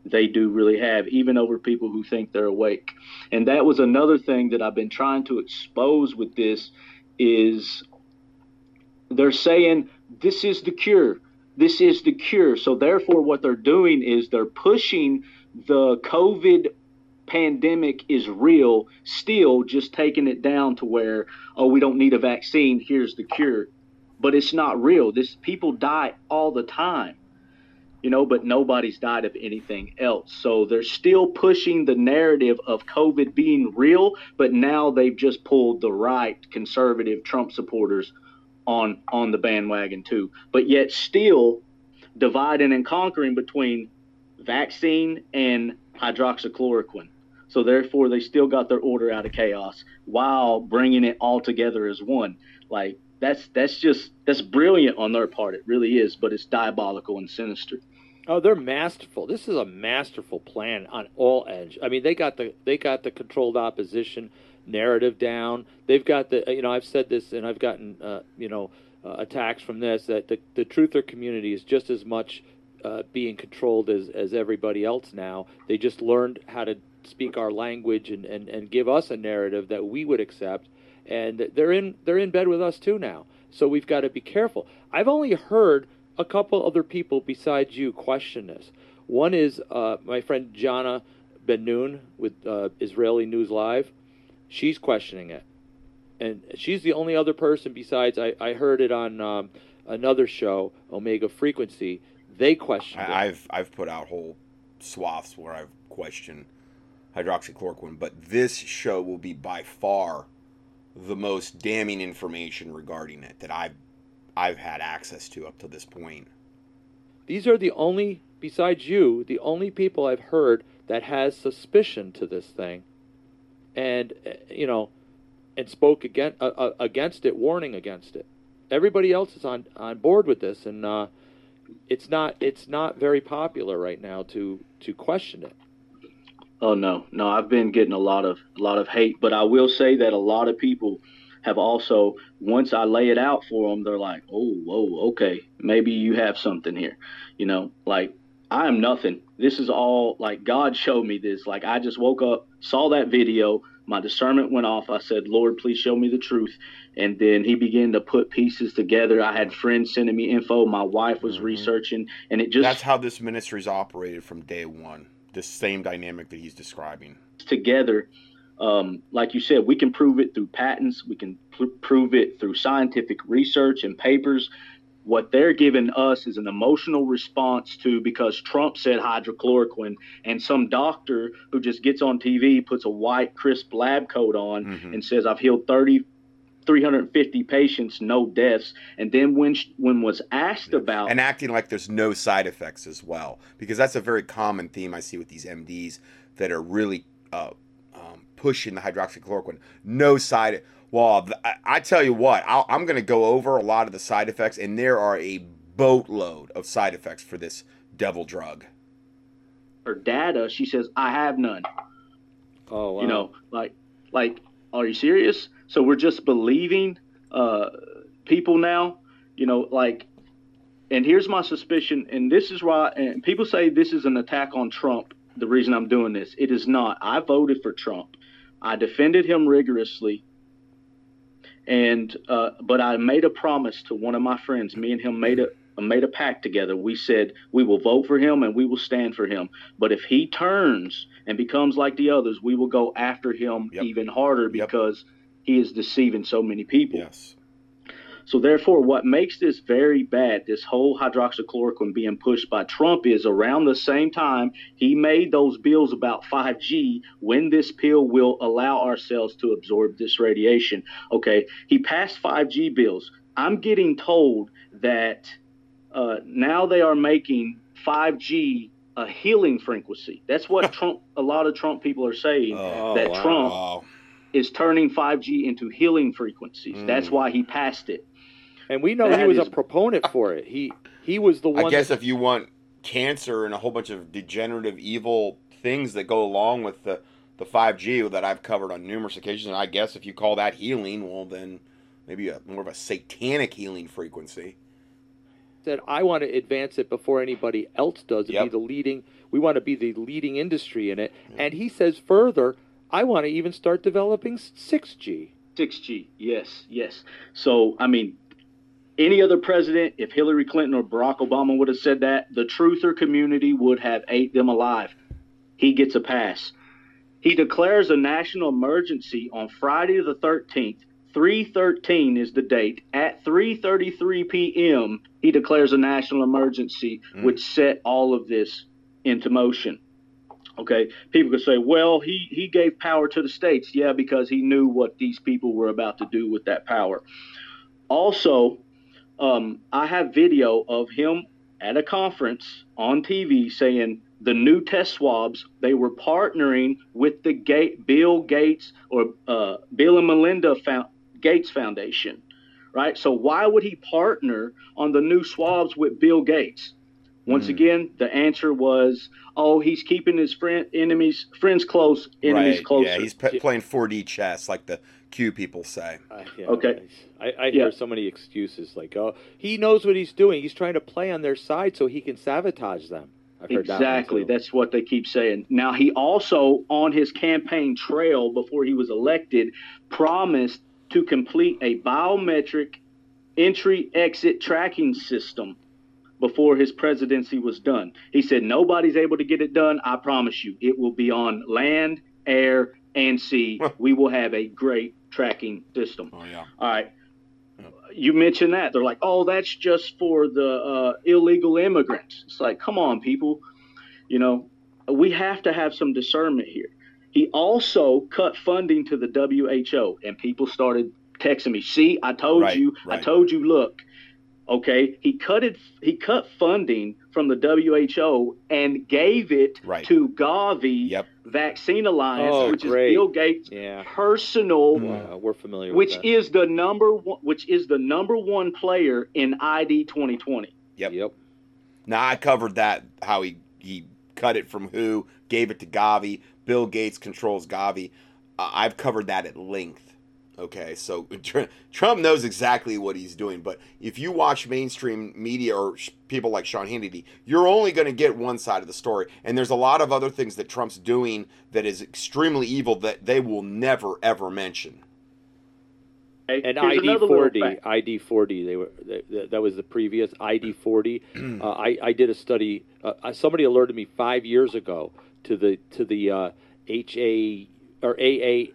they do really have, even over people who think they're awake. And that was another thing that I've been trying to expose with this is they're saying this is the cure. This is the cure. So therefore what they're doing is they're pushing the COVID pandemic is real, still just taking it down to where, oh, we don't need a vaccine, here's the cure. But it's not real. This people die all the time you know, but nobody's died of anything else. So they're still pushing the narrative of COVID being real, but now they've just pulled the right conservative Trump supporters on on the bandwagon too. But yet still dividing and conquering between vaccine and hydroxychloroquine. So therefore they still got their order out of chaos while bringing it all together as one. Like that's that's just that's brilliant on their part. It really is, but it's diabolical and sinister. Oh, they're masterful. This is a masterful plan on all edge. I mean, they got the they got the controlled opposition narrative down. They've got the you know I've said this and I've gotten uh, you know uh, attacks from this that the the truther community is just as much uh, being controlled as as everybody else now. They just learned how to speak our language and, and, and give us a narrative that we would accept and they're in they're in bed with us too now. So we've got to be careful. I've only heard a couple other people besides you question this. One is uh, my friend Jana Ben-Nun with uh, Israeli News Live. She's questioning it, and she's the only other person besides I, I heard it on um, another show, Omega Frequency. They question. I, I've I've put out whole swaths where I've questioned hydroxychloroquine, but this show will be by far the most damning information regarding it that I've I've had access to up to this point. These are the only, besides you, the only people I've heard that has suspicion to this thing, and uh, you know, and spoke against uh, uh, against it, warning against it. Everybody else is on on board with this, and uh, it's not it's not very popular right now to to question it. Oh no, no, I've been getting a lot of a lot of hate, but I will say that a lot of people have also once I lay it out for them, they're like, "Oh, whoa, okay, maybe you have something here," you know, like I am nothing. This is all like God showed me this. Like I just woke up, saw that video, my discernment went off. I said, "Lord, please show me the truth." And then he began to put pieces together. I had friends sending me info. My wife was mm-hmm. researching, and it just That's how this ministry's operated from day 1. This same dynamic that he's describing. Together um, like you said, we can prove it through patents. We can pr- prove it through scientific research and papers. What they're giving us is an emotional response to because Trump said hydrochloroquine, and some doctor who just gets on TV, puts a white, crisp lab coat on, mm-hmm. and says, I've healed 30, 350 patients, no deaths. And then when when was asked about and acting like there's no side effects as well, because that's a very common theme I see with these MDs that are really uh, pushing the hydroxychloroquine. No side. Well, I tell you what, i am going to go over a lot of the side effects, and there are a boatload of side effects for this devil drug. Her data, she says, I have none. Oh, wow. You know, like, like, are you serious? So we're just believing uh, people now. You know, like, and here's my suspicion, and this is why, and people say this is an attack on Trump. The reason I'm doing this, it is not. I voted for Trump. I defended him rigorously, and uh, but I made a promise to one of my friends. Me and him made a made a pact together. We said we will vote for him and we will stand for him. But if he turns and becomes like the others, we will go after him yep. even harder because yep. he is deceiving so many people. Yes. So therefore, what makes this very bad, this whole hydroxychloroquine being pushed by Trump, is around the same time he made those bills about 5G when this pill will allow ourselves to absorb this radiation. Okay, he passed 5G bills. I'm getting told that uh, now they are making 5G a healing frequency. That's what <laughs> Trump. A lot of Trump people are saying oh, that wow. Trump is turning 5G into healing frequencies. Mm. That's why he passed it and we know that he was is... a proponent for it. He he was the one. I guess that... if you want cancer and a whole bunch of degenerative evil things that go along with the the 5G that I've covered on numerous occasions. And I guess if you call that healing, well, then maybe a, more of a satanic healing frequency. Said I want to advance it before anybody else does. And Yep. be the leading. We want to be the leading industry in it. And he says further, I want to even start developing six G. 6G, yes, yes. So, I mean, any other president, if Hillary Clinton or Barack Obama would have said that, the truther community would have ate them alive. He gets a pass. He declares a national emergency on Friday the 13th. 313 is the date. At 3:33 p.m., he declares a national emergency, Mm. which set all of this into motion. Okay, people could say, well, he, he gave power to the states. Yeah, because he knew what these people were about to do with that power. Also, um, I have video of him at a conference on TV saying the new test swabs, they were partnering with the Gate, Bill Gates or uh, Bill and Melinda Found, Gates Foundation, right? So why would he partner on the new swabs with Bill Gates? Once Hmm. again, the answer was, "Oh, he's keeping his friend enemies friends close, enemies right. closer." Yeah, he's p- playing 4D chess, like the Q people say. I, yeah, Okay. I, I Yeah. hear so many excuses like, "Oh, he knows what he's doing. He's trying to play on their side so he can sabotage them." I've heard that Exactly. That's what they keep saying. Now, he also, on his campaign trail before he was elected, promised to complete a biometric entry exit tracking system before his presidency was done. He said, Nobody's able to get it done. I promise you, it will be on land, air, and sea. <laughs> we will have a great tracking system. Oh yeah. All right. Yeah. You mentioned that. They're like, oh, that's just for the uh, illegal immigrants. It's like, come on, people. You know, we have to have some discernment here. He also cut funding to the WHO, and people started texting me, see, I told Right, you, I told you, look. Okay, he cut it. He cut funding from the WHO and gave it Right. to Gavi Yep. Vaccine Alliance, Oh, which great. is Bill Gates' Yeah, personal uh, we're familiar which with that. is the number one, which is the number one player in ID 2020. Yep. Yep. Now I covered that how he he cut it from who, gave it to Gavi. Bill Gates controls Gavi. Uh, I've covered that at length. Okay, so <laughs> Tr- Trump knows exactly what he's doing, but if you watch mainstream media or sh- people like Sean Hannity, you're only going to get one side of the story. And there's a lot of other things that Trump's doing that is extremely evil that they will never ever mention. And Here's ID 4D. ID 4D, they were they, that- that was the previous ID 4D. <clears throat> uh, I I did a study. Uh, uh, somebody alerted me five years ago to the to the uh, HA or AA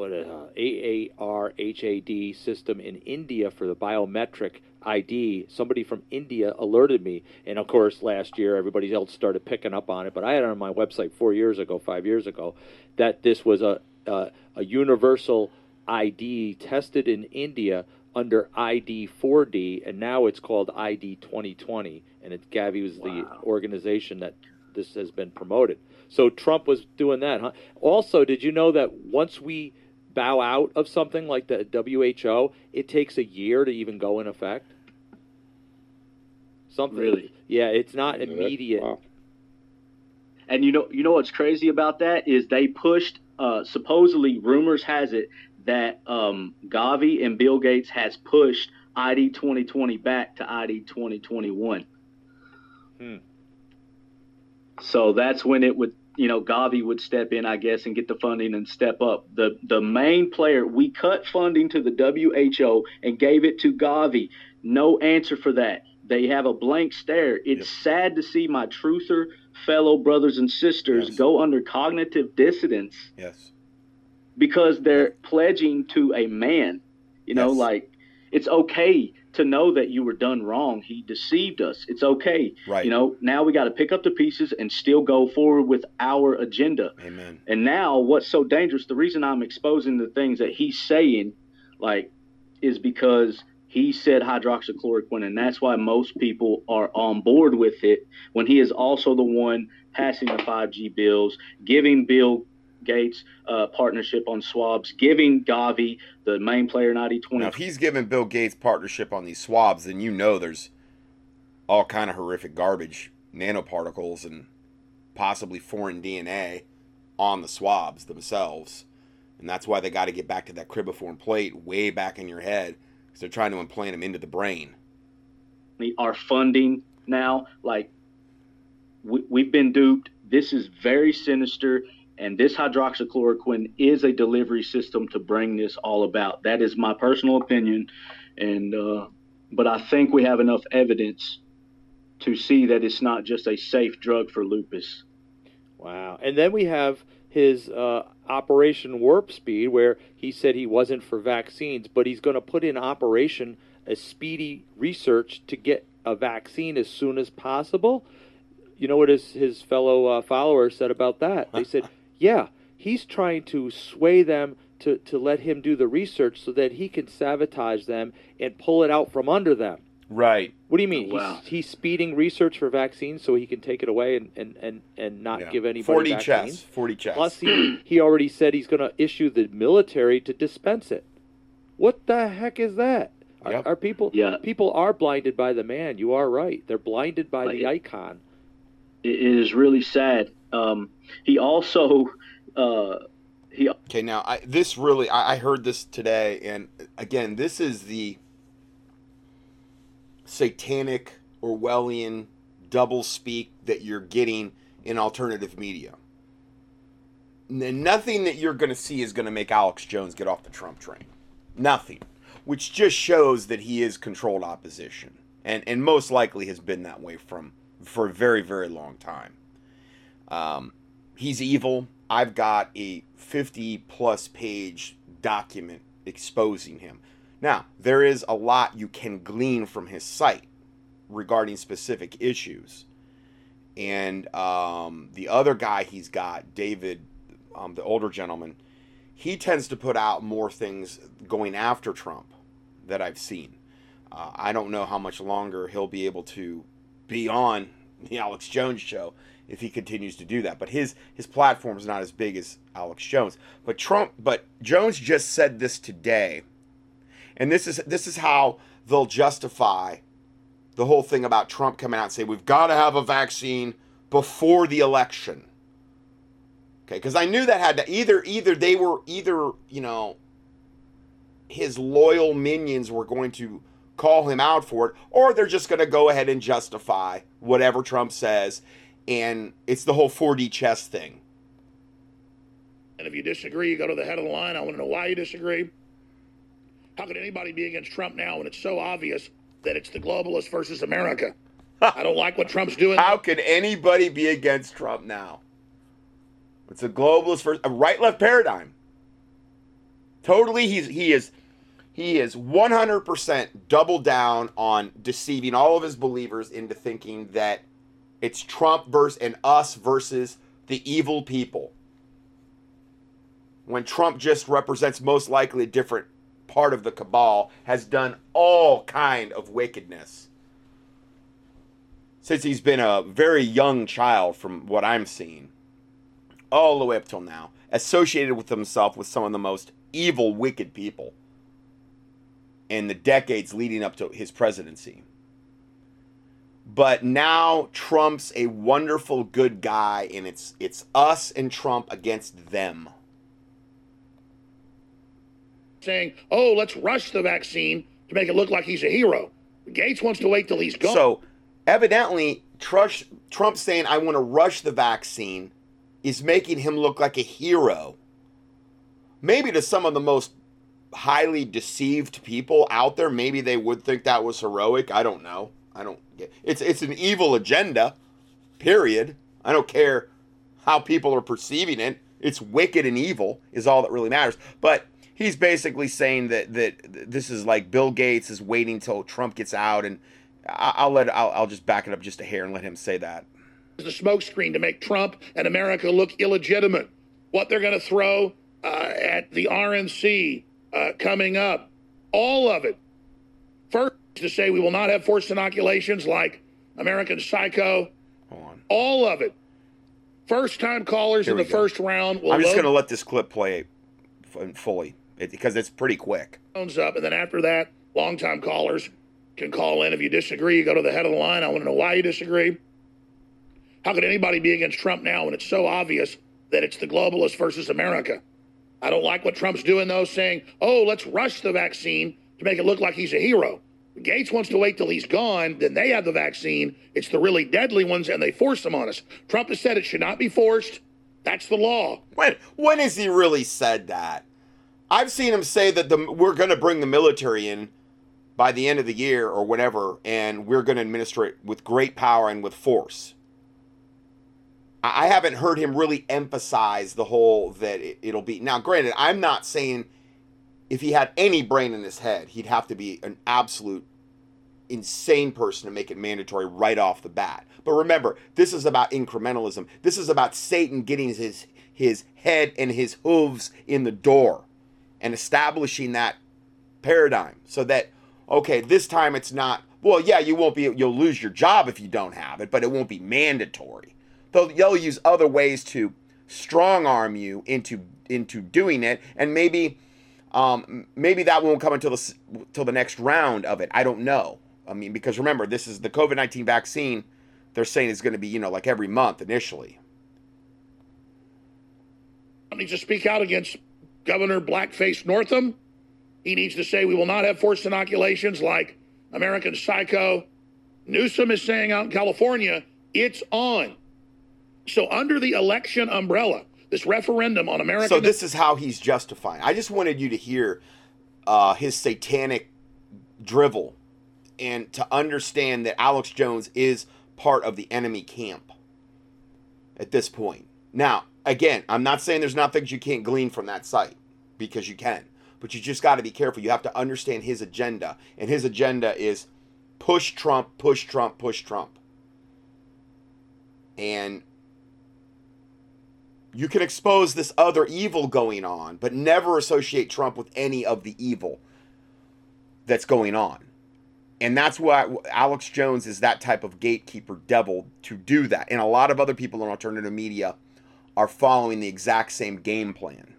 what uh, AARHAD system in India for the biometric ID. Somebody from India alerted me, and of course, last year everybody else started picking up on it. But I had it on my website four years ago, five years ago, that this was a uh, a universal ID tested in India under ID 4D, and now it's called ID 2020, and it Gavi was the organization that this has been promoted. So Trump was doing that. Huh? Also, did you know that once we bow out of something like the WHO, it takes a year to even go in effect? Something. Really? Yeah, it's not immediate. wow. And you know, you know what's crazy about that is they pushed. Uh, supposedly, rumors has it that um, Gavi and Bill Gates has pushed ID 2020 back to ID 2021. Hmm. So that's when it would, you know, Gavi would step in, I guess, and get the funding and step up. The the main player, we cut funding to the WHO and gave it to Gavi. No answer for that. They have a blank stare. It's sad to see my truther fellow brothers and sisters Yes. go under cognitive dissonance Yes. because they're pledging to a man. You know, Yes. like it's okay to know that you were done wrong. He deceived us. It's okay. Right. You know, now we got to pick up the pieces and still go forward with our agenda. Amen. And now, what's so dangerous? The reason I'm exposing the things that he's saying, like, is because he said hydroxychloroquine, and that's why most people are on board with it. When he is also the one passing the 5G bills, giving Bill Gates uh, partnership on swabs, giving Gavi, the main player in ID Now, if he's giving Bill Gates partnership on these swabs, then you know there's all kind of horrific garbage, nanoparticles, and possibly foreign DNA on the swabs themselves. And that's why they got to get back to that cribriform plate way back in your head because they're trying to implant them into the brain. Our funding now, like we, we've been duped. This is very sinister, and this hydroxychloroquine is a delivery system to bring this all about. That is my personal opinion, and uh, but I think we have enough evidence to see that it's not just a safe drug for lupus. Wow. And then we have his uh, Operation Warp Speed, where he said he wasn't for vaccines, but he's going to put in operation a speedy research to get a vaccine as soon as possible. You know what his, his fellow uh, followers said about that? They said, yeah, he's trying to sway them to, to let him do the research so that he can sabotage them and pull it out from under them. Right. What do you mean? Oh, wow. He's, he's speeding research for vaccines so he can take it away and, and, and, and not Yeah. give anybody 40 vaccines. chess. 4D chess. Plus, he, he already said he's going to issue the military to dispense it. What the heck is that? Are, Yep. are people? Yeah. People are blinded by the man. You are right. They're blinded by Like- the icon. It it is really sad. Um, he also uh, he Okay, now I, this really I, I heard this today, and again, this is the satanic Orwellian double speak that you're getting in alternative media. N- nothing that you're going to see is going to make Alex Jones get off the Trump train. Nothing, which just shows that he is controlled opposition, and and most likely has been that way from for a very very long time. Um, he's evil. I've got a 50 plus page document exposing him. Now, there is a lot you can glean from his site regarding specific issues. And um, the other guy he's got, David, um, the older gentleman, he tends to put out more things going after Trump that I've seen. Uh, I don't know how much longer he'll be able to be on the Alex Jones show if he continues to do that. But his his platform is not as big as Alex Jones. But Trump, but Jones just said this today, and this is this is how they'll justify the whole thing about Trump coming out and say we've got to have a vaccine before the election. Okay, because I knew that had to either either they were either you know his loyal minions were going to call him out for it, or they're just going to go ahead and justify whatever Trump says. And it's the whole 4D chess thing. And if you disagree, you go to the head of the line. I want to know why you disagree. How could anybody be against Trump now when it's so obvious that it's the globalists versus America? <laughs> I don't like what Trump's doing. How could anybody be against Trump now? It's a globalist versus a right left paradigm. Totally, he's he is he is 100% double down on deceiving all of his believers into thinking that it's Trump versus and us versus the evil people. When Trump just represents most likely a different part of the cabal, has done all kind of wickedness since he's been a very young child, from what I'm seeing, all the way up till now, associated with himself with some of the most evil, wicked people in the decades leading up to his presidency. But now Trump's a wonderful good guy, and it's it's us and Trump against them. saying, "Oh, let's rush the vaccine to make it look like he's a hero." Gates wants to wait till he's gone. So, evidently, Trush, Trump saying, I want to rush the vaccine is making him look like a hero. Maybe to some of the most highly deceived people out there, maybe they would think that was heroic. I don't know. I don't get it's it's an evil agenda, period. I don't care how people are perceiving it. It's wicked and evil is all that really matters. But he's basically saying that that this is like Bill Gates is waiting till Trump gets out, and I'll let I'll, I'll just back it up just a hair and let him say that. the smokescreen to make Trump and America look illegitimate. What they're going to throw uh, at the RNC uh, coming up, all of it. First, to say we will not have forced inoculations like American Psycho, Hold on. all of it. First time callers Here in the go. first round will I'm just going to let this clip play fully because it's pretty quick. phones up, and then after that, long time callers can call in. If you disagree, you go to the head of the line. I want to know why you disagree. How could anybody be against Trump now when it's so obvious that it's the globalists versus America. I don't like what Trump's doing, though, saying, oh, let's rush the vaccine to make it look like he's a hero. Gates wants to wait till he's gone, then they have the vaccine. It's the really deadly ones, and they force them on us. Trump has said it should not be forced. That's the law. When when has he really said that? I've seen him say that the we're going to bring the military in by the end of the year or whenever, and we're going to administer it with great power and with force. I haven't heard him really emphasize the whole that it, it'll be. Now, granted, I'm not saying if he had any brain in his head, he'd have to be an absolute insane person to make it mandatory right off the bat. But remember, this is about incrementalism. This is about Satan getting his his head and his hooves in the door and establishing that paradigm so that okay, this time it's not well, yeah, you won't be you'll lose your job if you don't have it, but it won't be mandatory. They'll, they'll use other ways to strong arm you into into doing it and maybe um, maybe that won't come until the till the next round of it. I don't know. I mean, because remember, this is the COVID nineteen vaccine. They're saying is going to be, you know, like every month initially. Needs to speak out against Governor Blackface Northam. He needs to say we will not have forced inoculations like American Psycho. Newsom is saying out in California, it's on. So under the election umbrella, this referendum on America. So this is how he's justifying. I just wanted you to hear uh, his satanic drivel and to understand that Alex Jones is part of the enemy camp at this point. Now, again, I'm not saying there's not things you can't glean from that site because you can, but you just got to be careful. You have to understand his agenda, and his agenda is push Trump, push Trump, push Trump. And you can expose this other evil going on, but never associate Trump with any of the evil that's going on. And that's why Alex Jones is that type of gatekeeper devil to do that. And a lot of other people in alternative media are following the exact same game plan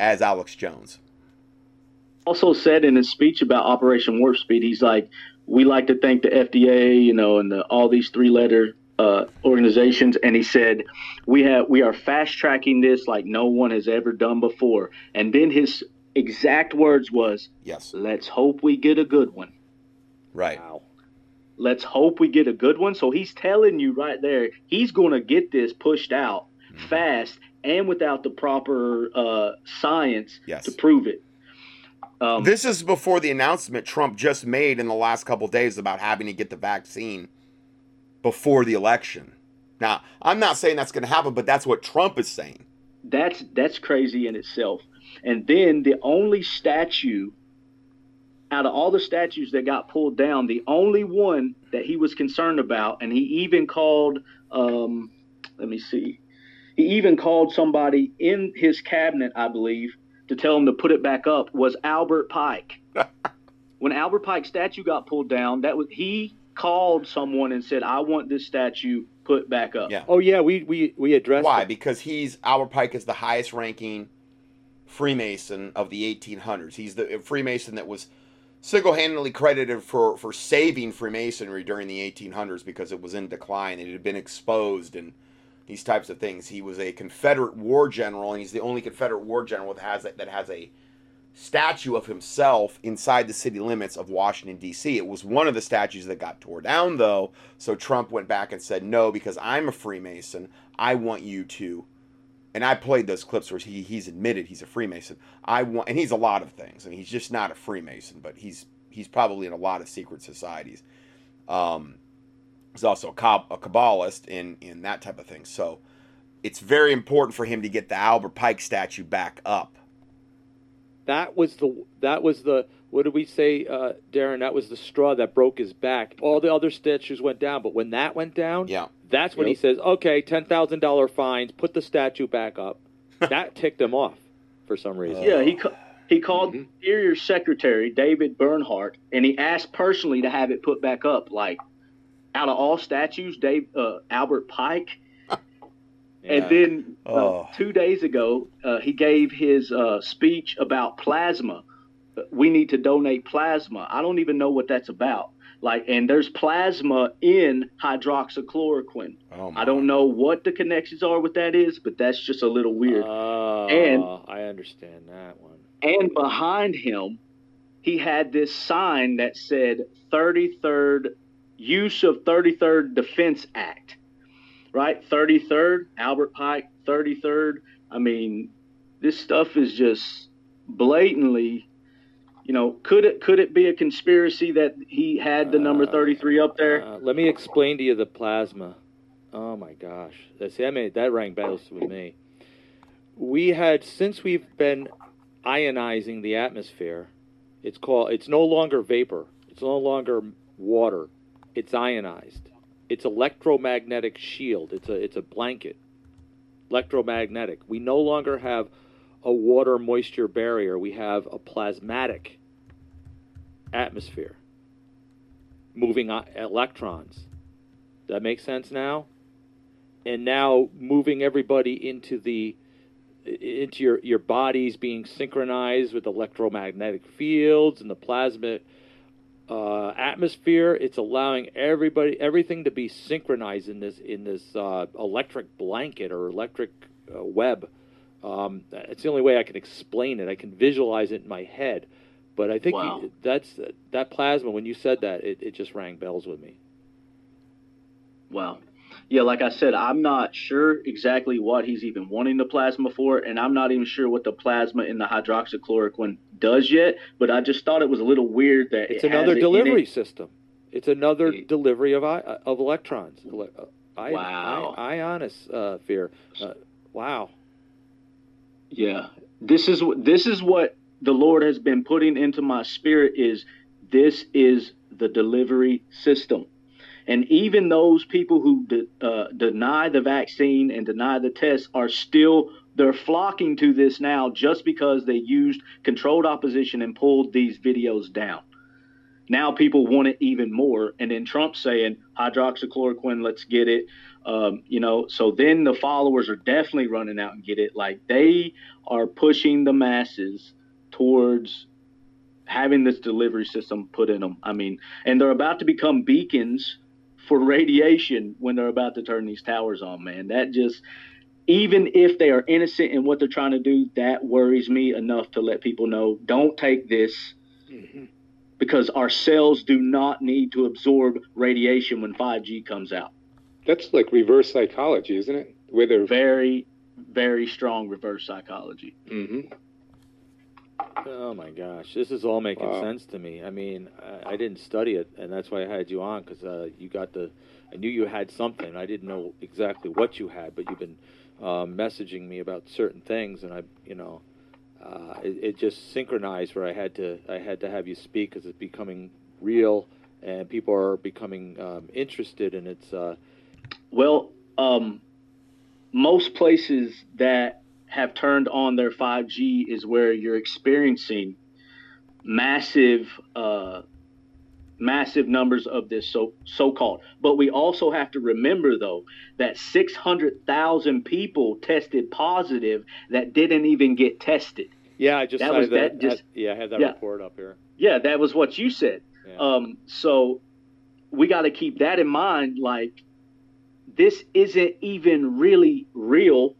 as Alex Jones. Also said in his speech about Operation Warp Speed, he's like, we like to thank the FDA, you know, and the, all these three letter uh, organizations, and he said, "We have we are fast tracking this like no one has ever done before." And then his exact words was, "Yes, let's hope we get a good one." Right. Wow. Let's hope we get a good one. So he's telling you right there, he's going to get this pushed out mm-hmm. fast and without the proper uh, science yes. to prove it. Um, this is before the announcement Trump just made in the last couple days about having to get the vaccine before the election. Now, I'm not saying that's going to happen, but that's what Trump is saying. That's that's crazy in itself. And then the only statue out of all the statues that got pulled down, the only one that he was concerned about, and he even called, um, let me see, he even called somebody in his cabinet, I believe, to tell him to put it back up, was Albert Pike. <laughs> when Albert Pike's statue got pulled down, that was he called someone and said, "I want this statue put back up." Yeah. Oh yeah, we we we addressed why it. because he's Albert Pike is the highest ranking Freemason of the 1800s. He's the Freemason that was single-handedly credited for for saving Freemasonry during the 1800s because it was in decline. It had been exposed and these types of things. He was a Confederate war general, and he's the only Confederate war general that has a, that has a statue of himself inside the city limits of Washington, D.C. It was one of the statues that got tore down, though. So Trump went back and said, no, because I'm a Freemason, I want you to. And I played those clips where he, he's admitted he's a Freemason. I want, and he's a lot of things. I mean, he's just not a Freemason, but he's he's probably in a lot of secret societies. Um, he's also a, a Kabbalist in in that type of thing. So it's very important for him to get the Albert Pike statue back up that was the that was the what did we say, uh, Darren? That was the straw that broke his back. All the other statues went down, but when that went down, yeah, that's when yep. he says, "Okay, ten thousand dollar fines, put the statue back up." <laughs> that ticked him off for some reason. Yeah, he ca- he called mm-hmm. Interior Secretary David Bernhardt, and he asked personally to have it put back up. Like, out of all statues, Dave uh, Albert Pike and then uh, oh. two days ago, uh, he gave his uh, speech about plasma. We need to donate plasma. I don't even know what that's about. Like, and there's plasma in hydroxychloroquine. Oh I don't know what the connections are with that is, but that's just a little weird. Oh, And- I understand that one. and behind him, he had this sign that said 33rd use of 33rd Defense Act. Right? 33rd, Albert Pike, 33rd. I mean, this stuff is just blatantly, you know, could it could it be a conspiracy that he had the number Uh, 33 up there? Uh, let me explain to you the plasma. Oh my gosh, that see, I made that rang bells with me. We had since we've been ionizing the atmosphere. It's called. It's no longer vapor. It's no longer water. It's ionized. It's electromagnetic shield. It's a it's a blanket. Electromagnetic. We no longer have a water moisture barrier. We have a plasmatic atmosphere moving electrons. That makes sense now? And now moving everybody into the into your your bodies being synchronized with electromagnetic fields and the plasma uh, atmosphere. It's allowing everybody everything to be synchronized in this in this uh, electric blanket or electric uh, web. Um, it's the only way I can explain it. I can visualize it in my head. But I think Wow. you, that's that plasma. When you said that, it, it just rang bells with me. Wow. Yeah, like I said, I'm not sure exactly what he's even wanting the plasma for, and I'm not even sure what the plasma in the hydroxychloroquine does yet. But I just thought it was a little weird that It's it another delivery it. system. It's another It- delivery of I, of electrons. Ele- uh, I, Wow. I, ionus uh, fear. Uh, wow. Yeah, this is what this is what the Lord has been putting into my spirit. Is this is the delivery system, and even those people who de- uh, deny the vaccine and deny the test are still they're flocking to this now just because they used controlled opposition and pulled these videos down. Now people want it even more, and then Trump saying hydroxychloroquine, let's get it. Um, you know, so then the followers are definitely running out and get it. Like they are pushing the masses towards having this delivery system put in them. I mean, and they're about to become beacons for radiation when they're about to turn these towers on, man. That just, even if they are innocent in what they're trying to do, that worries me enough to let people know don't take this because our cells do not need to absorb radiation when 5G comes out. That's like reverse psychology, isn't it? Where they're Very, very strong reverse psychology. hmm Oh my gosh, this is all making Wow. sense to me. I mean, I, I didn't study it, and that's why I had you on because uh, you got the. I knew you had something. I didn't know exactly what you had, but you've been uh, messaging me about certain things, and I, you know, uh, it, it just synchronized where I had to. I had to have you speak because it's becoming real, and people are becoming um, interested, and it's. Uh, Well, um, most places that have turned on their 5G is where you're experiencing massive, uh, massive numbers of this so so-called. But we also have to remember, though, that 600,000 people tested positive that didn't even get tested. yeah, I just. That was have that just- yeah, I had that yeah. report up here. Yeah, that was what you said. Yeah. Um, so we got to keep that in mind. Like, this isn't even really real,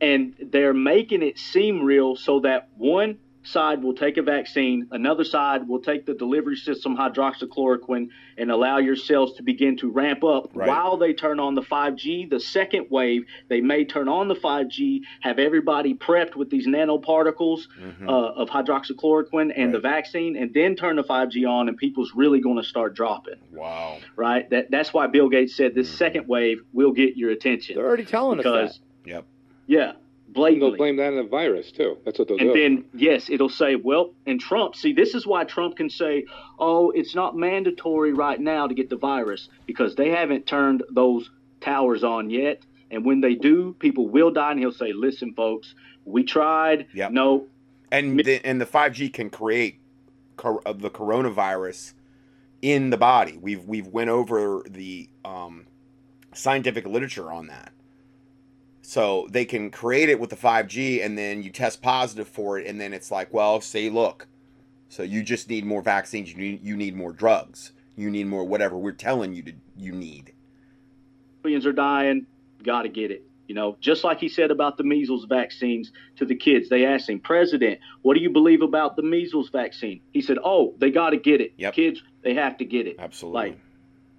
and they're making it seem real so that one side will take a vaccine, another side will take the delivery system hydroxychloroquine and allow your cells to begin to ramp up Right. while they turn on the 5G. The second wave, they may turn on the 5G, have everybody prepped with these nanoparticles Mhm. uh, of hydroxychloroquine and the vaccine, and then turn the 5G on, and people's really going to start dropping. wow. Right? That that's why Bill Gates said this Mhm. second wave will get your attention. They're already telling us that. Yep. yeah, they'll blame that on the virus too. That's what they'll And do. then yes, it'll say, well, and Trump. See, this is why Trump can say, oh, it's not mandatory right now to get the virus because they haven't turned those towers on yet. And when they do, people will die. And he'll say, listen, folks, we tried. Yep. No, And the, and the 5G can create cor- of the coronavirus in the body. We've we've went over the um, scientific literature on that. So they can create it with the 5G, and then you test positive for it, and then it's like, well, say, look, so you just need more vaccines. You need you need more drugs. You need more whatever we're telling you to you need. Millions are dying. Got to get it. You know, just like he said about the measles vaccines to the kids. They asked him, President, what do you believe about the measles vaccine? He said, Oh, they got to get it. Yep. Kids, they have to get it. Absolutely. Like,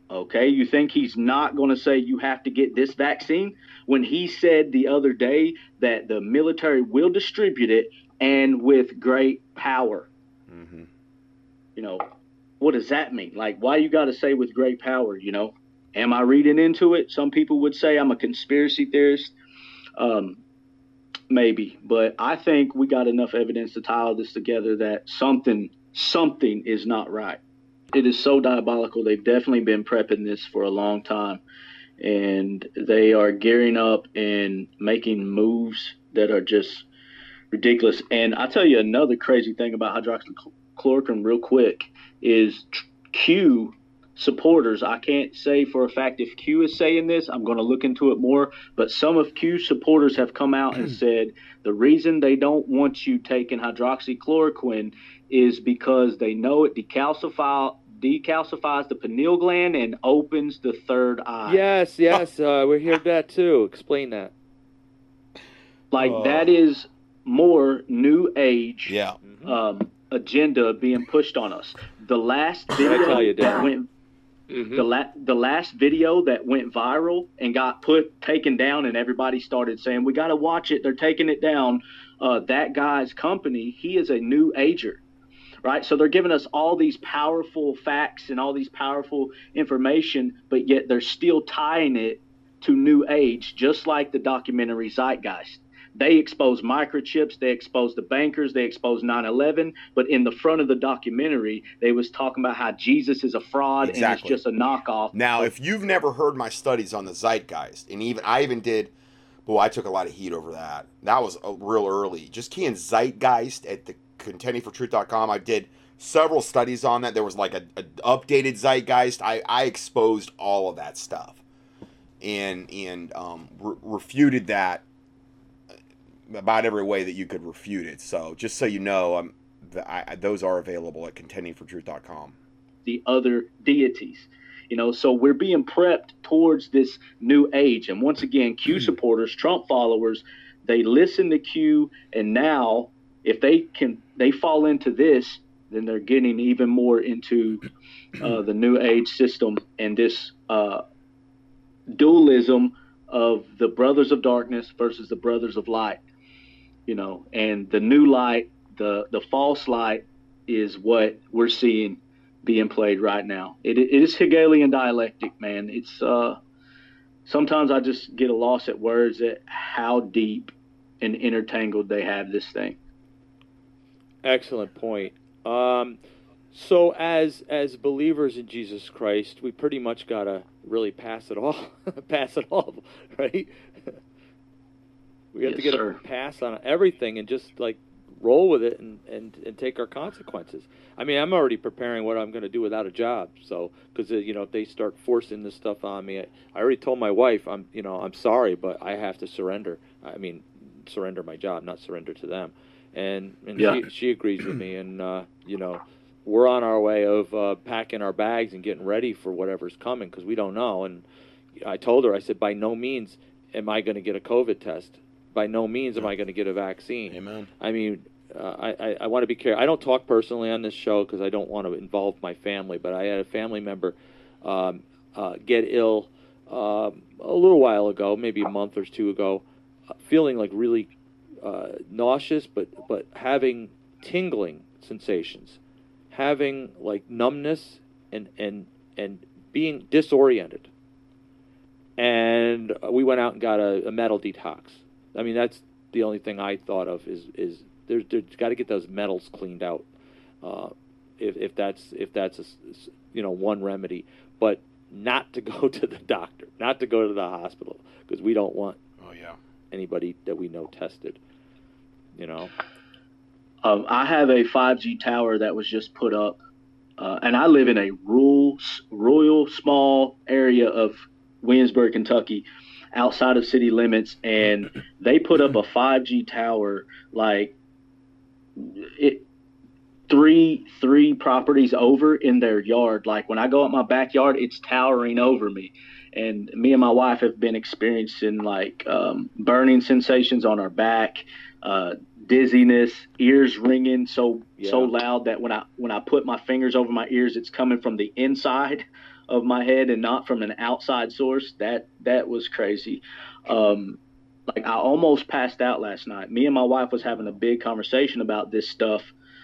okay, you think he's not going to say you have to get this vaccine when he said the other day that the military will distribute it and with great power? hmm You know, what does that mean? Like, why you got to say with great power? You know, am I reading into it? Some people would say I'm a conspiracy theorist. Um, maybe, but I think we got enough evidence to tie all this together that something something is not right. It is so diabolical. They've definitely been prepping this for a long time, and they are gearing up and making moves that are just ridiculous. And I tell you another crazy thing about hydroxychloroquine, real quick, is Q supporters. I can't say for a fact if Q is saying this. I'm going to look into it more. But some of Q supporters have come out and <clears throat> said the reason they don't want you taking hydroxychloroquine is because they know it decalcify decalcifies the pineal gland and opens the third eye. Yes, yes, uh, we heard that too. Explain that. Like Oh. that is more new age Yeah. um, agenda being pushed on us. The last video tell you, that Dan. went Mhm. the la- the last video that went viral and got put taken down and everybody started saying we got to watch it they're taking it down uh, that guy's company he is a new ager right so they're giving us all these powerful facts and all these powerful information but yet they're still tying it to new age just like the documentary zeitgeist they expose microchips they expose the bankers they expose 9-11 but in the front of the documentary they was talking about how jesus is a fraud Exactly. and it's just a knockoff Now, if you've never heard my studies on the zeitgeist, and even I even did, well, I took a lot of heat over that. That was uh, real early. Just key in zeitgeist at the contendingfortruth.com. I did several studies on that. There was like a, a updated zeitgeist. I, I exposed all of that stuff, and and um, re- refuted that about every way that you could refute it. So just so you know, um, the, I, I- those are available at contendingfortruth.com. the other deities. You know, so we're being prepped towards this new age. And once again, Q <clears throat> supporters, Trump followers, they listen to Q, and now if they can, they fall into this, then they're getting even more into uh, the new age system and this uh, dualism of the brothers of darkness versus the brothers of light. You know, and the new light, the the false light, is what we're seeing being played right now. It, it is Hegelian dialectic, man. It's uh, sometimes I just get a loss at words at how deep and intertangled they have this thing. Excellent point. Um, so as as believers in Jesus Christ, we pretty much gotta really pass it all, <laughs> pass it all, <laughs> right? we have to get sir. a pass on everything and just like roll with it and, and, and take our consequences. I mean, I'm already preparing what I'm going to do without a job. So, because you know, if they start forcing this stuff on me, I, I already told my wife, I'm you know, I'm sorry, but I have to surrender. I mean, surrender my job, not surrender to them. And and Yeah. she, she agrees with me, and uh, you know, we're on our way of uh, packing our bags and getting ready for whatever's coming because we don't know. And I told her, I said, by no means am I going to get a COVID test. By no means am I going to get a vaccine. Amen. I mean, uh, I, I, I want to be careful. I don't talk personally on this show because I don't want to involve my family, but I had a family member um, uh, get ill um, a little while ago, maybe a month or two ago, uh, feeling like really uh, nauseous, but, but having tingling sensations, having like numbness and, and, and being disoriented. And we went out and got a, a metal detox. I mean, that's the only thing I thought of is is there's there's got to get those metals cleaned out. Uh, if if that's if that's a you know one remedy, but not to go <laughs> to the doctor, not to go to the hospital because we don't want. Anybody that we know tested. You know. Um, I have a 5G tower that was just put up, uh, and I live in a rural, royal, small area of Williamsburg, Kentucky, outside of city limits, and <clears throat> they put up a 5G tower like it. three three properties over in their yard. Like when I go out my backyard, it's towering over me. And me and my wife have been experiencing like um, burning sensations on our back, uh, dizziness, ears ringing so Yeah. so loud that when I when I put my fingers over my ears, it's coming from the inside of my head and not from an outside source. That that was crazy. Um, like I almost passed out last night. Me and my wife was having a big conversation about this stuff,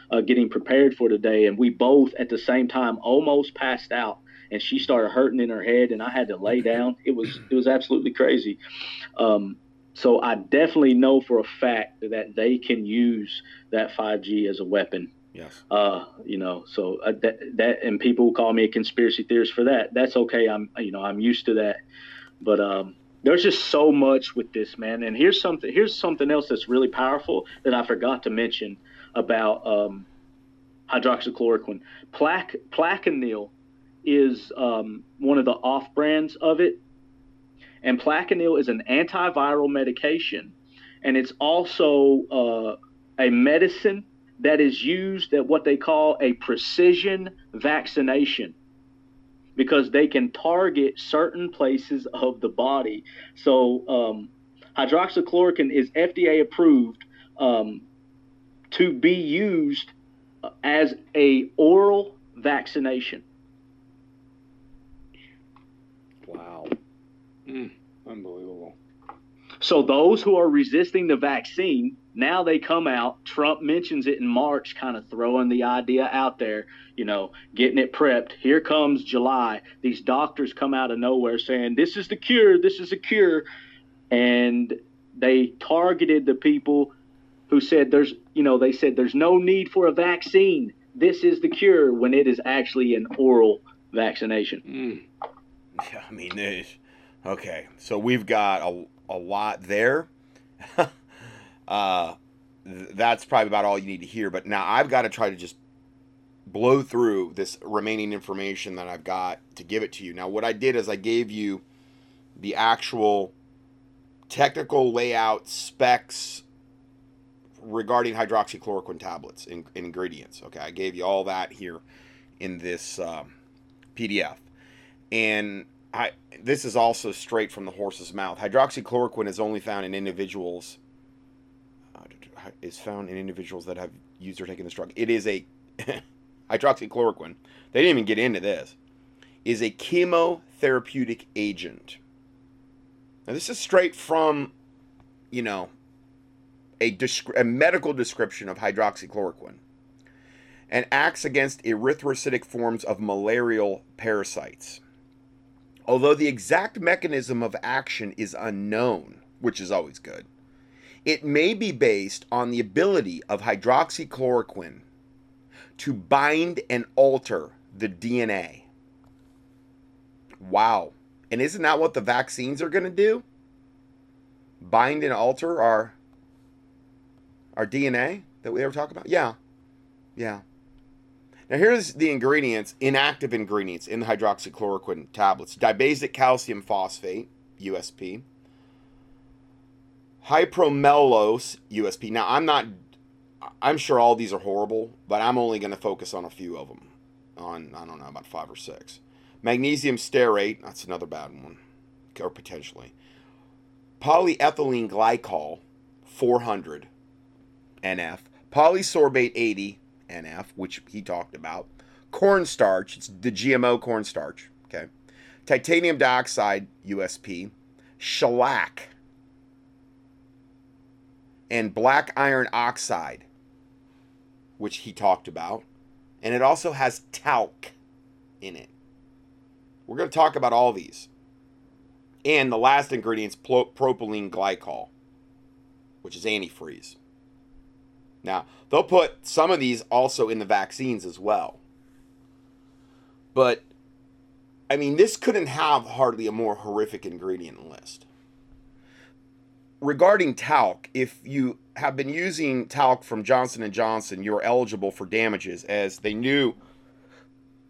uh, getting prepared for today, and we both at the same time almost passed out. And she started hurting in her head, and I had to lay down. It was it was absolutely crazy. Um, so I definitely know for a fact that they can use that 5G as a weapon. Yes. Uh, you know, so uh, that that and people call me a conspiracy theorist for that. That's okay. I'm you know I'm used to that. But um, there's just so much with this man. And here's something here's something else that's really powerful that I forgot to mention about um, hydroxychloroquine. Plaque Plaquenil is um, one of the off brands of it, and Plaquenil is an antiviral medication, and it's also uh, a medicine that is used at what they call a precision vaccination because they can target certain places of the body. So, um, hydroxychloroquine is FDA approved um, to be used as a oral vaccination. Wow. Unbelievable. So those who are resisting the vaccine, now they come out. Trump mentions it in March, kind of throwing the idea out there, you know, getting it prepped. Here comes July. These doctors come out of nowhere saying, this is the cure, this is a cure. And they targeted the people who said there's, you know, they said there's no need for a vaccine. This is the cure when it is actually an oral vaccination. Mm. <laughs> Yeah, I mean, there's okay. So we've got a, a lot there. <laughs> uh, th- that's probably about all you need to hear. But now I've got to try to just blow through this remaining information that I've got to give it to you. Now, what I did is I gave you the actual technical layout specs regarding hydroxychloroquine tablets and and ingredients. Okay, I gave you all that here in this um, PDF and I this is also straight from the horse's mouth. Hydroxychloroquine is only found in individuals uh, is found in individuals that have used or taken this drug. It is a <laughs> hydroxychloroquine. They didn't even get into this. Is a chemotherapeutic agent. Now this is straight from, you know, a, descri- a medical description of hydroxychloroquine and acts against erythrocytic forms of malarial parasites. Although the exact mechanism of action is unknown, which is always good, it may be based on the ability of hydroxychloroquine to bind and alter the DNA. Wow. And isn't that what the vaccines are going to do? Bind and alter our our DNA that we ever talk about? Yeah. Yeah. Now here's the ingredients, inactive ingredients in the hydroxychloroquine tablets. Dibasic calcium phosphate, USP. Hypromellose, USP. Now I'm not I'm sure all these are horrible, but I'm only going to focus on a few of them. On I don't know about 5 or 6. Magnesium stearate, that's another bad one or potentially. Polyethylene glycol 400 NF, polysorbate 80 NF, which he talked about. Cornstarch, it's the GMO cornstarch, okay. Titanium dioxide, USP. Shellac. And black iron oxide, which he talked about. And it also has talc in it. We're going to talk about all these. And the last ingredient's pro- propylene glycol, which is antifreeze. Now, they'll put some of these also in the vaccines as well. But, I mean, this couldn't have hardly a more horrific ingredient list. Regarding talc, if you have been using talc from Johnson & Johnson, you're eligible for damages as they knew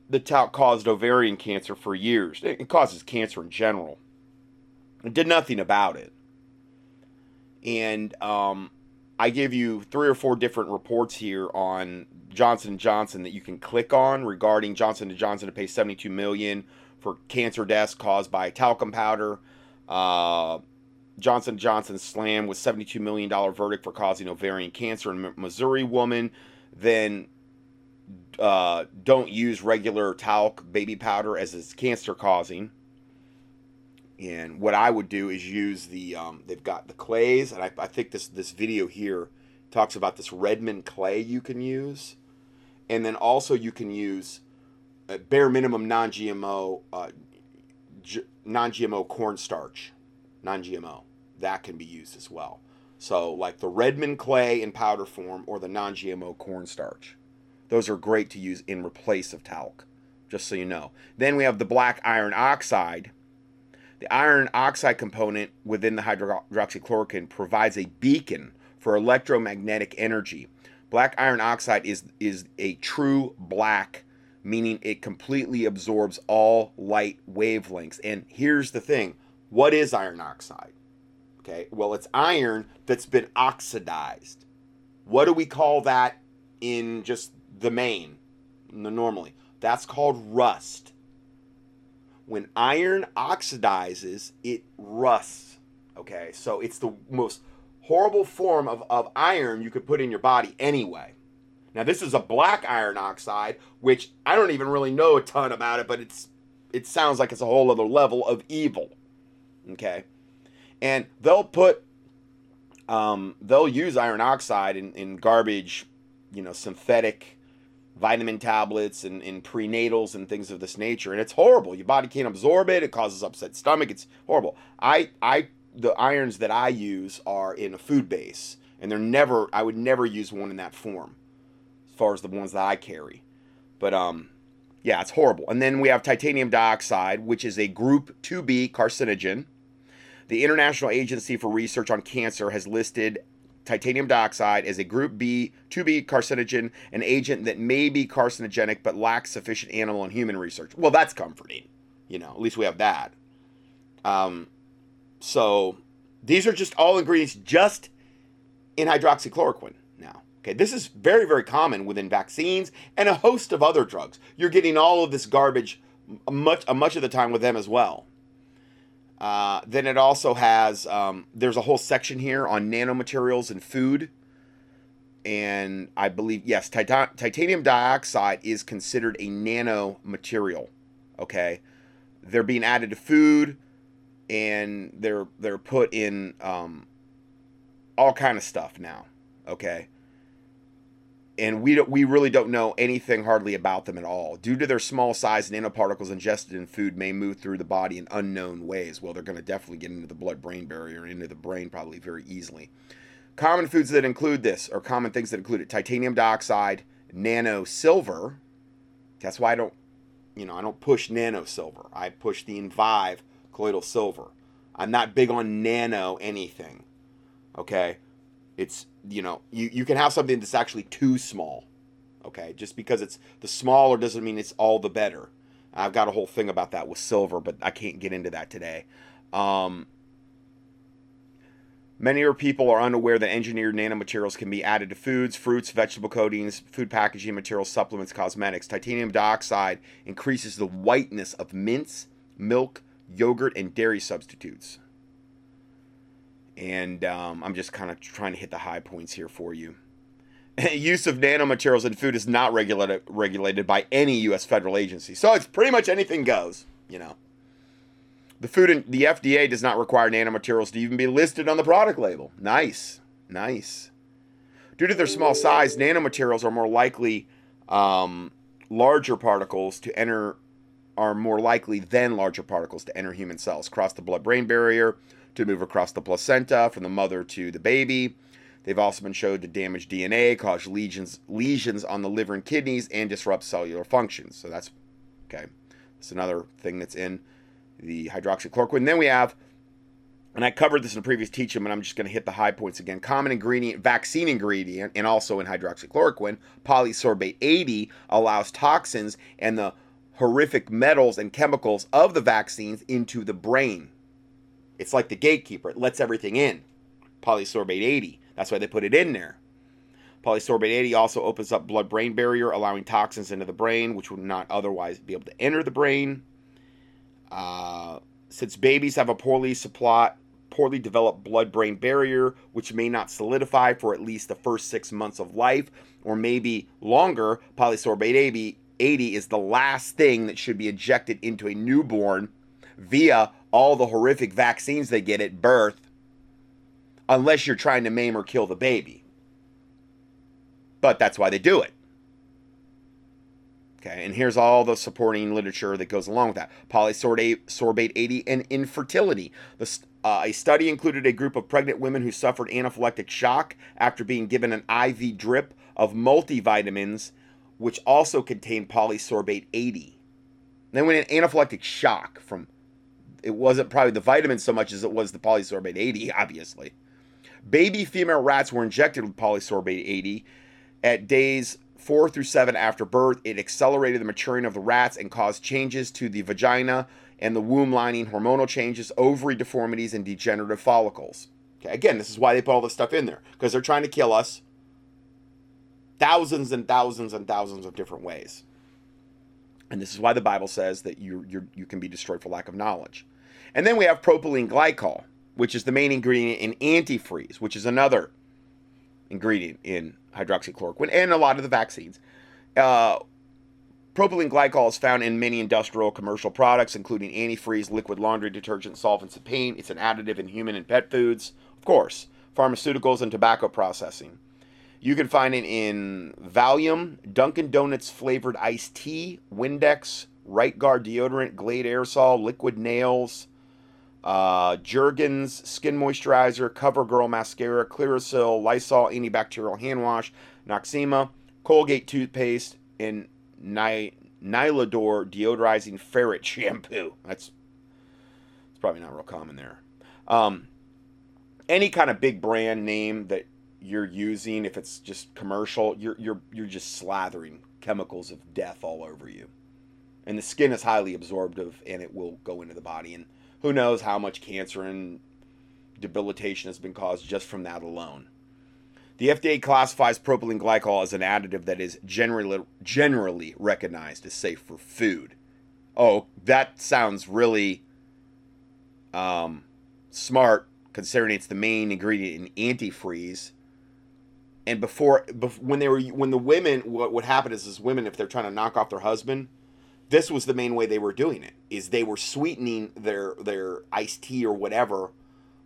the talc caused ovarian cancer for years. It causes cancer in general. It did nothing about it. And um, I give you three or four different reports here on Johnson & Johnson that you can click on regarding Johnson & Johnson to pay 72 million for cancer deaths caused by talcum powder. Uh, Johnson Johnson slam with 72 million dollar verdict for causing ovarian cancer in Missouri woman. Then uh, don't use regular talc baby powder as it's cancer causing. And what I would do is use the um, they've got the clays, and I, I think this this video here talks about this Redmond clay you can use, and then also you can use a bare minimum non-GMO uh, G- non-GMO cornstarch, non-GMO that can be used as well. So like the Redmond clay in powder form or the non-GMO cornstarch, those are great to use in replace of talc. Just so you know. Then we have the black iron oxide the iron oxide component within the hydroxychloroquine provides a beacon for electromagnetic energy. Black iron oxide is, is a true black, meaning it completely absorbs all light wavelengths. And here's the thing what is iron oxide? Okay, well, it's iron that's been oxidized. What do we call that in just the main, normally? That's called rust when iron oxidizes, it rusts. Okay, so it's the most horrible form of, of iron you could put in your body anyway. Now this is a black iron oxide, which I don't even really know a ton about it, but it's it sounds like it's a whole other level of evil. Okay, and they'll put um, they'll use iron oxide in, in garbage, you know, synthetic vitamin tablets and, and prenatals and things of this nature. And it's horrible. Your body can't absorb it. It causes upset stomach. It's horrible. I i the irons that i use are in a food base and they're never i would never use one in that form as far as the ones that i carry. But um yeah it's horrible. And then we have titanium dioxide which is a group 2b carcinogen. The International Agency for Research on Cancer has listed titanium dioxide is a group B, 2B carcinogen, an agent that may be carcinogenic but lacks sufficient animal and human research. Well, that's comforting. You know, at least we have that. Um, so these are just all ingredients just in hydroxychloroquine now. Okay, this is very, very common within vaccines and a host of other drugs. You're getting all of this garbage much, much of the time with them as well. Uh, then it also has um, there's a whole section here on nanomaterials and food, and I believe yes, titan- titanium dioxide is considered a nanomaterial. Okay, they're being added to food, and they're they're put in um, all kind of stuff now. Okay, and we we really don't know anything hardly about them at all. Due to their small size, nanoparticles ingested in food may move through the body in unknown ways. Well, they're going to definitely get into the blood-brain barrier, into the brain probably very easily. Common foods that include this, or common things that include it: titanium dioxide, nano silver. That's why I don't, you know, I don't push nano silver. I push the Envive colloidal silver. I'm not big on nano anything. Okay, it's you know you, you can have something that's actually too small okay? Just because it's the smaller doesn't mean it's all the better. I've got a whole thing about that with silver but i can't get into that today. Um, many people are unaware that engineered nanomaterials can be added to foods fruits vegetable coatings food packaging materials supplements cosmetics. Titanium dioxide increases the whiteness of mints milk yogurt and dairy substitutes and um, I'm just kind of trying to hit the high points here for you. <laughs> Use of nanomaterials in food is not regulated regulated by any U.S. federal agency, so it's pretty much anything goes. You know, the food and the FDA does not require nanomaterials to even be listed on the product label. Nice, nice. Due to their small size, nanomaterials are more likely um, larger particles to enter are more likely than larger particles to enter human cells, cross the blood-brain barrier, to move across the placenta from the mother to the baby. They've also been shown to damage DNA, cause lesions lesions on the liver and kidneys, and disrupt cellular functions. So that's okay. That's another thing that's in the hydroxychloroquine. then we have, and I covered this in a previous teaching, but I'm just going to hit the high points again. Common ingredient, vaccine ingredient, and also in hydroxychloroquine, polysorbate 80 allows toxins and the horrific metals and chemicals of the vaccines into the brain. It's like the gatekeeper, it lets everything in. Polysorbate 80. That's why they put it in there. Polysorbate 80 also opens up blood brain barrier, allowing toxins into the brain, which would not otherwise be able to enter the brain. Uh, since babies have a poorly supply, poorly developed blood brain barrier, which may not solidify for at least the first six months of life, or maybe longer, polysorbate 80, 80 is the last thing that should be injected into a newborn via all the horrific vaccines they get at birth, unless you're trying to maim or kill the baby. But that's why they do it. Okay, and here's all the supporting literature that goes along with that. Polysorbate 80 and infertility. The, uh, a study included a group of pregnant women who suffered anaphylactic shock after being given an IV drip of multivitamins, which also contained polysorbate 80. They went in anaphylactic shock from, it wasn't probably the vitamins so much as it was the polysorbate 80, obviously. Baby female rats were injected with polysorbate 80 at days four through seven after birth, it accelerated the maturing of the rats and caused changes to the vagina and the womb lining, hormonal changes, ovary deformities, and degenerative follicles. Okay, again, this is why they put all this stuff in there because they're trying to kill us thousands and thousands and thousands of different ways. And this is why the Bible says that you you you can be destroyed for lack of knowledge. And then we have propylene glycol, which is the main ingredient in antifreeze, which is another ingredient in hydroxychloroquine and a lot of the vaccines. Uh, propylene glycol is found in many industrial commercial products, including antifreeze, liquid laundry detergent, solvents, and paint. It's an additive in human and pet foods, of course, pharmaceuticals, and tobacco processing. You can find it in Valium, Dunkin' Donuts flavored iced tea, Windex, Right Guard deodorant, Glade aerosol, liquid nails, uh, Jergens skin moisturizer, CoverGirl mascara, Clearasil, Lysol antibacterial hand wash, Noxzema, Colgate toothpaste, and Ny- Nylador deodorizing ferret shampoo. That's it's probably not real common there. Um, any kind of big brand name that you're using, if it's just commercial, you're you're you're just slathering chemicals of death all over you. And the skin is highly absorptive, and it will go into the body and who knows how much cancer and debilitation has been caused just from that alone. The FDA classifies propylene glycol as an additive that is generally generally recognized as safe for food. Oh, that sounds really um, smart considering it's the main ingredient in antifreeze. And before, before when they were when the women, what would happen is, is women if they're trying to knock off their husband, this was the main way they were doing it is they were sweetening their their iced tea or whatever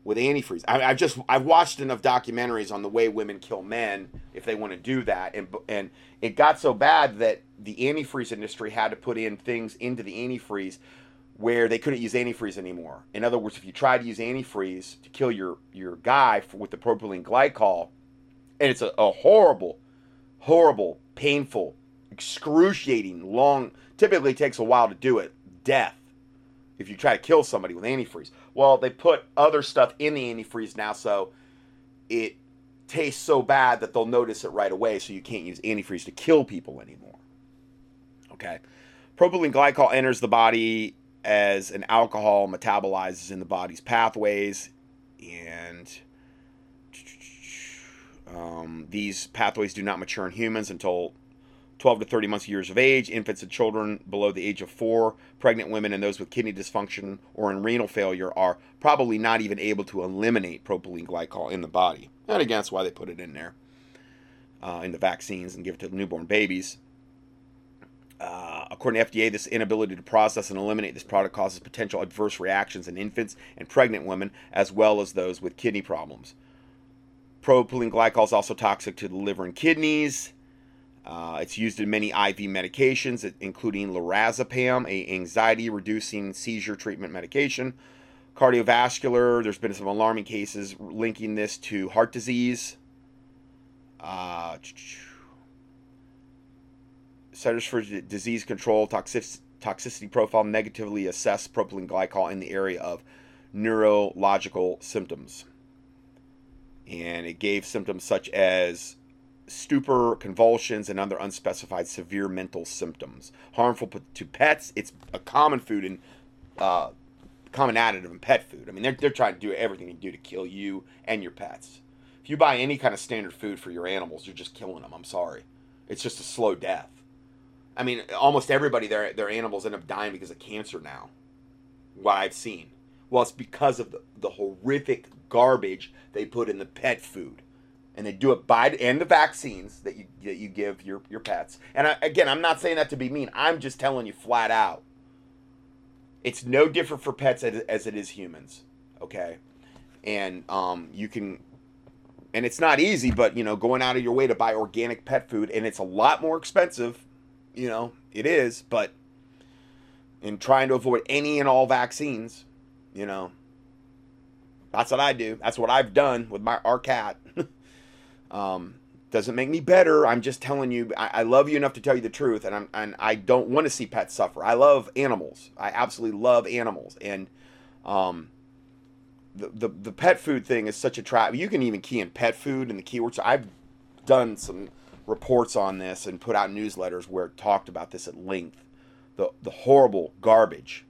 with antifreeze. I, i've just i've watched enough documentaries on the way women kill men if they want to do that and and it got so bad that the antifreeze industry had to put in things into the antifreeze where they couldn't use antifreeze anymore. In other words if you tried to use antifreeze to kill your your guy for, with the propylene glycol and it's a, a horrible horrible painful excruciating long typically takes a while to do it death if you try to kill somebody with antifreeze. Well they put other stuff in the antifreeze now so it tastes so bad that they'll notice it right away so you can't use antifreeze to kill people anymore. Okay? Propylene glycol enters the body as an alcohol metabolizes in the body's pathways and um, these pathways do not mature in humans until 12 to 30 months years of age, infants and children below the age of four, pregnant women, and those with kidney dysfunction or in renal failure are probably not even able to eliminate propylene glycol in the body. And again, that's why they put it in there uh, in the vaccines and give it to newborn babies. Uh, according to FDA, this inability to process and eliminate this product causes potential adverse reactions in infants and pregnant women, as well as those with kidney problems. Propylene glycol is also toxic to the liver and kidneys. Uh, it's used in many IV medications, including lorazepam, a anxiety-reducing seizure treatment medication. Cardiovascular, there's been some alarming cases linking this to heart disease. Uh, Centers for Disease Control toxic, toxicity profile negatively assess propylene glycol in the area of neurological symptoms. And it gave symptoms such as stupor, convulsions, and other unspecified severe mental symptoms. Harmful to pets. It's a common food and uh, common additive in pet food. I mean, they're, they're trying to do everything they do to kill you and your pets. If you buy any kind of standard food for your animals, you're just killing them. I'm sorry. It's just a slow death. I mean, almost everybody their their animals end up dying because of cancer now. What I've seen. Well, it's because of the, the horrific garbage they put in the pet food. And they do it by and the vaccines that you that you give your your pets. And I, again, I'm not saying that to be mean. I'm just telling you flat out. It's no different for pets as, as it is humans. Okay, and um, you can and it's not easy, but you know, going out of your way to buy organic pet food, and it's a lot more expensive. You know, it is, but in trying to avoid any and all vaccines, you know, that's what I do. That's what I've done with my our cat. Um, doesn't make me better. I'm just telling you. I, I, love you enough to tell you the truth, and I'm and I don't want to see pets suffer. I love animals. I absolutely love animals, and um, the, the, the pet food thing is such a trap. You can even key in pet food and the keywords. I've done some reports on this and put out newsletters where it talked about this at length. The, the horrible garbage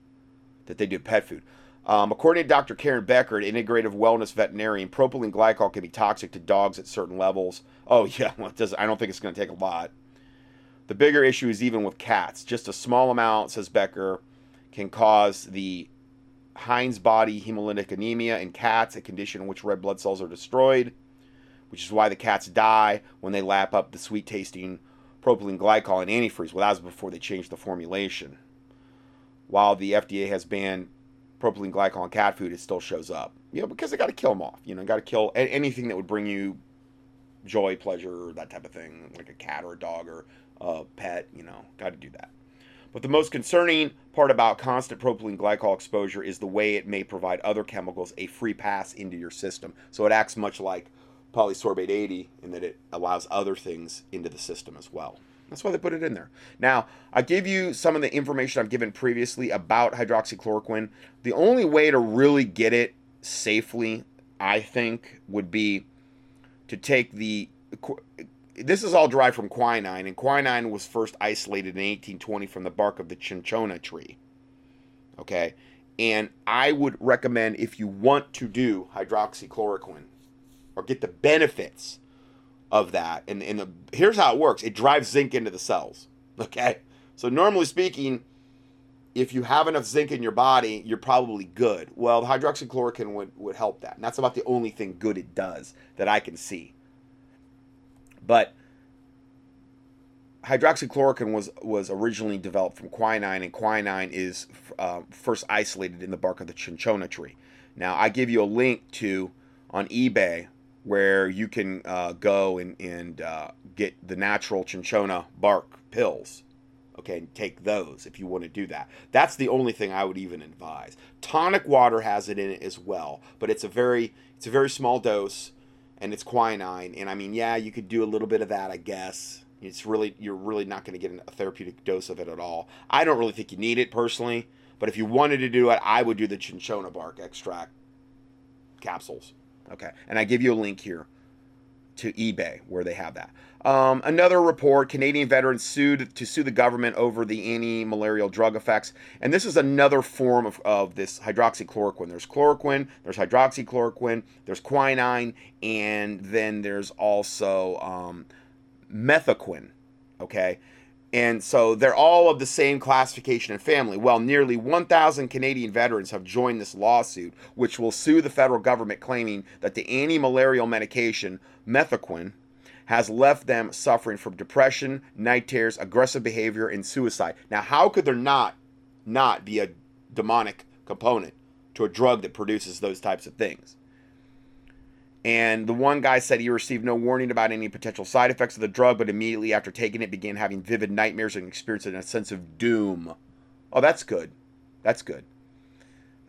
that they do pet food. Um, according to Dr. Karen Becker, an integrative wellness veterinarian, propylene glycol can be toxic to dogs at certain levels. Oh <laughs> yeah, well, does, I don't think it's going to take a lot. The bigger issue is even with cats. Just a small amount, says Becker, can cause the Heinz body hemolytic anemia in cats, a condition in which red blood cells are destroyed, which is why the cats die when they lap up the sweet tasting propylene glycol in antifreeze. Well, that was before they changed the formulation. While the FDA has banned propylene glycol in cat food, it still shows up. You know, because they got to kill them off. You know, got to kill anything that would bring you joy, pleasure, that type of thing, like a cat or a dog or a pet. You know, got to do that. But the most concerning part about constant propylene glycol exposure is the way it may provide other chemicals a free pass into your system. So it acts much like polysorbate 80 in that it allows other things into the system as well. That's why they put it in there. Now, I give you some of the information I've given previously about hydroxychloroquine. The only way to really get it safely, I think, would be to take the this is all derived from quinine, and quinine was first isolated in 1820 from the bark of the cinchona tree. Okay, and I would recommend if you want to do hydroxychloroquine or get the benefits of that, and, and the, here's how it works: it drives zinc into the cells. <laughs> Okay, so normally speaking, if you have enough zinc in your body, you're probably good. Well, the hydroxychloroquine would, would help that. And that's about the only thing good it does that I can see. But hydroxychloroquine was was originally developed from quinine, and quinine is uh, first isolated in the bark of the cinchona tree. Now, I give you a link to on eBay where you can uh, go and, and uh, get the natural chinchona bark pills. Okay, and take those if you want to do that. That's the only thing I would even advise. Tonic water has it in it as well, but it's a very it's a very small dose and it's quinine. And I mean, yeah, you could do a little bit of that, I guess. It's really you're really not going to get a therapeutic dose of it at all. I don't really think you need it personally, but if you wanted to do it, I would do the chinchona bark extract capsules. Okay, and I give you a link here to eBay where they have that. Um, another report: Canadian veterans sued to sue the government over the anti-malarial drug effects, and this is another form of, of this hydroxychloroquine. There's chloroquine, there's hydroxychloroquine, there's quinine, and then there's also um, mefloquine. Okay, and so they're all of the same classification and family. Well, nearly 1,000 Canadian veterans have joined this lawsuit, which will sue the federal government, claiming that the anti malarial medication, mefloquine, has left them suffering from depression, night terrors, aggressive behavior, and suicide. Now, how could there not not be a demonic component to a drug that produces those types of things? And the one guy said he received no warning about any potential side effects of the drug, but immediately after taking it began having vivid nightmares and experiencing a sense of doom. Oh, that's good. That's good.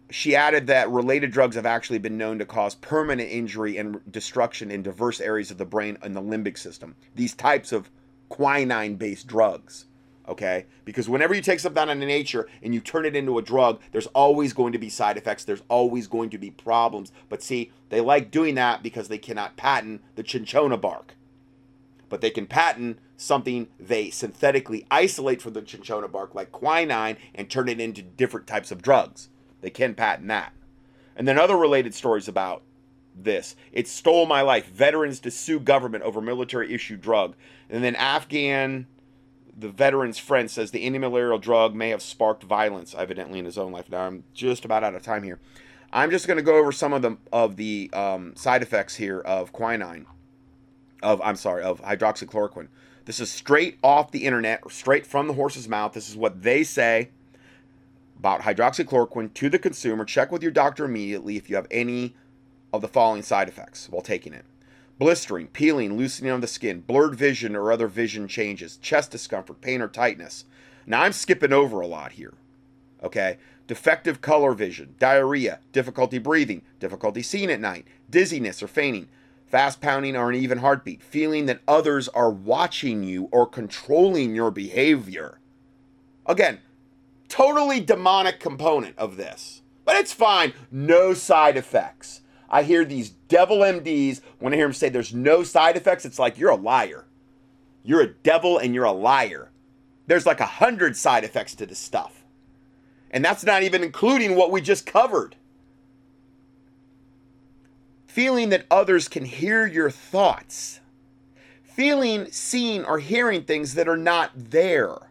She added that related drugs have actually been known to cause permanent injury and destruction in diverse areas of the brain and the limbic system. These types of quinine based drugs. Okay? Because whenever you take something out of nature and you turn it into a drug, there's always going to be side effects. There's always going to be problems. But see, they like doing that because they cannot patent the cinchona bark. But they can patent something they synthetically isolate from the cinchona bark, like quinine, and turn it into different types of drugs. They can patent that. And then other related stories about this. It stole my life. Veterans to sue government over military issue drug. And then Afghan, the veteran's friend, says the antimalarial drug may have sparked violence, evidently in his own life. Now I'm just about out of time here. I'm just going to go over some of the of the um, side effects here of quinine, of I'm sorry, of hydroxychloroquine. This is straight off the internet, straight from the horse's mouth. This is what they say about hydroxychloroquine to the consumer. Check with your doctor immediately if you have any of the following side effects while taking it blistering, peeling, loosening of the skin, blurred vision or other vision changes, chest discomfort, pain or tightness. Now I'm skipping over a lot here. Okay? Defective color vision, diarrhea, difficulty breathing, difficulty seeing at night, dizziness or fainting, fast pounding or an even heartbeat, feeling that others are watching you or controlling your behavior. Again, totally demonic component of this. But it's fine. No side effects. I hear these devil MDs, when I hear them say there's no side effects, it's like you're a liar. You're a devil and you're a liar. There's like a hundred side effects to this stuff. And that's not even including what we just covered. Feeling that others can hear your thoughts. Feeling, seeing, or hearing things that are not there.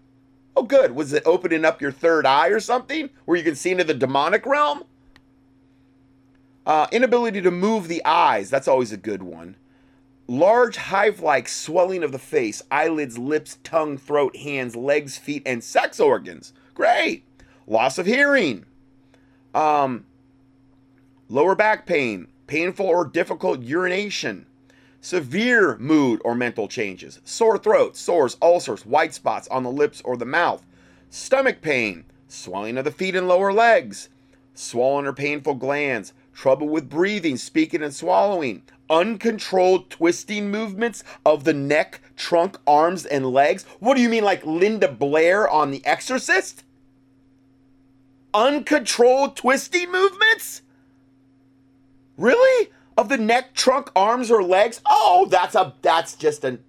Oh, good. Was it opening up your third eye or something where you can see into the demonic realm? Uh, inability to move the eyes, that's always a good one. Large hive like swelling of the face, eyelids, lips, tongue, throat, hands, legs, feet, and sex organs. Great. Loss of hearing. Um, lower back pain, painful or difficult urination. Severe mood or mental changes. Sore throat, sores, ulcers, white spots on the lips or the mouth. Stomach pain, swelling of the feet and lower legs. Swollen or painful glands, trouble with breathing, speaking, and swallowing, uncontrolled twisting movements of the neck, trunk, arms, and legs. What do you mean, like Linda Blair on The Exorcist? Uncontrolled twisting movements? Really? Of the neck, trunk, arms, or legs? Oh, that's a that's just a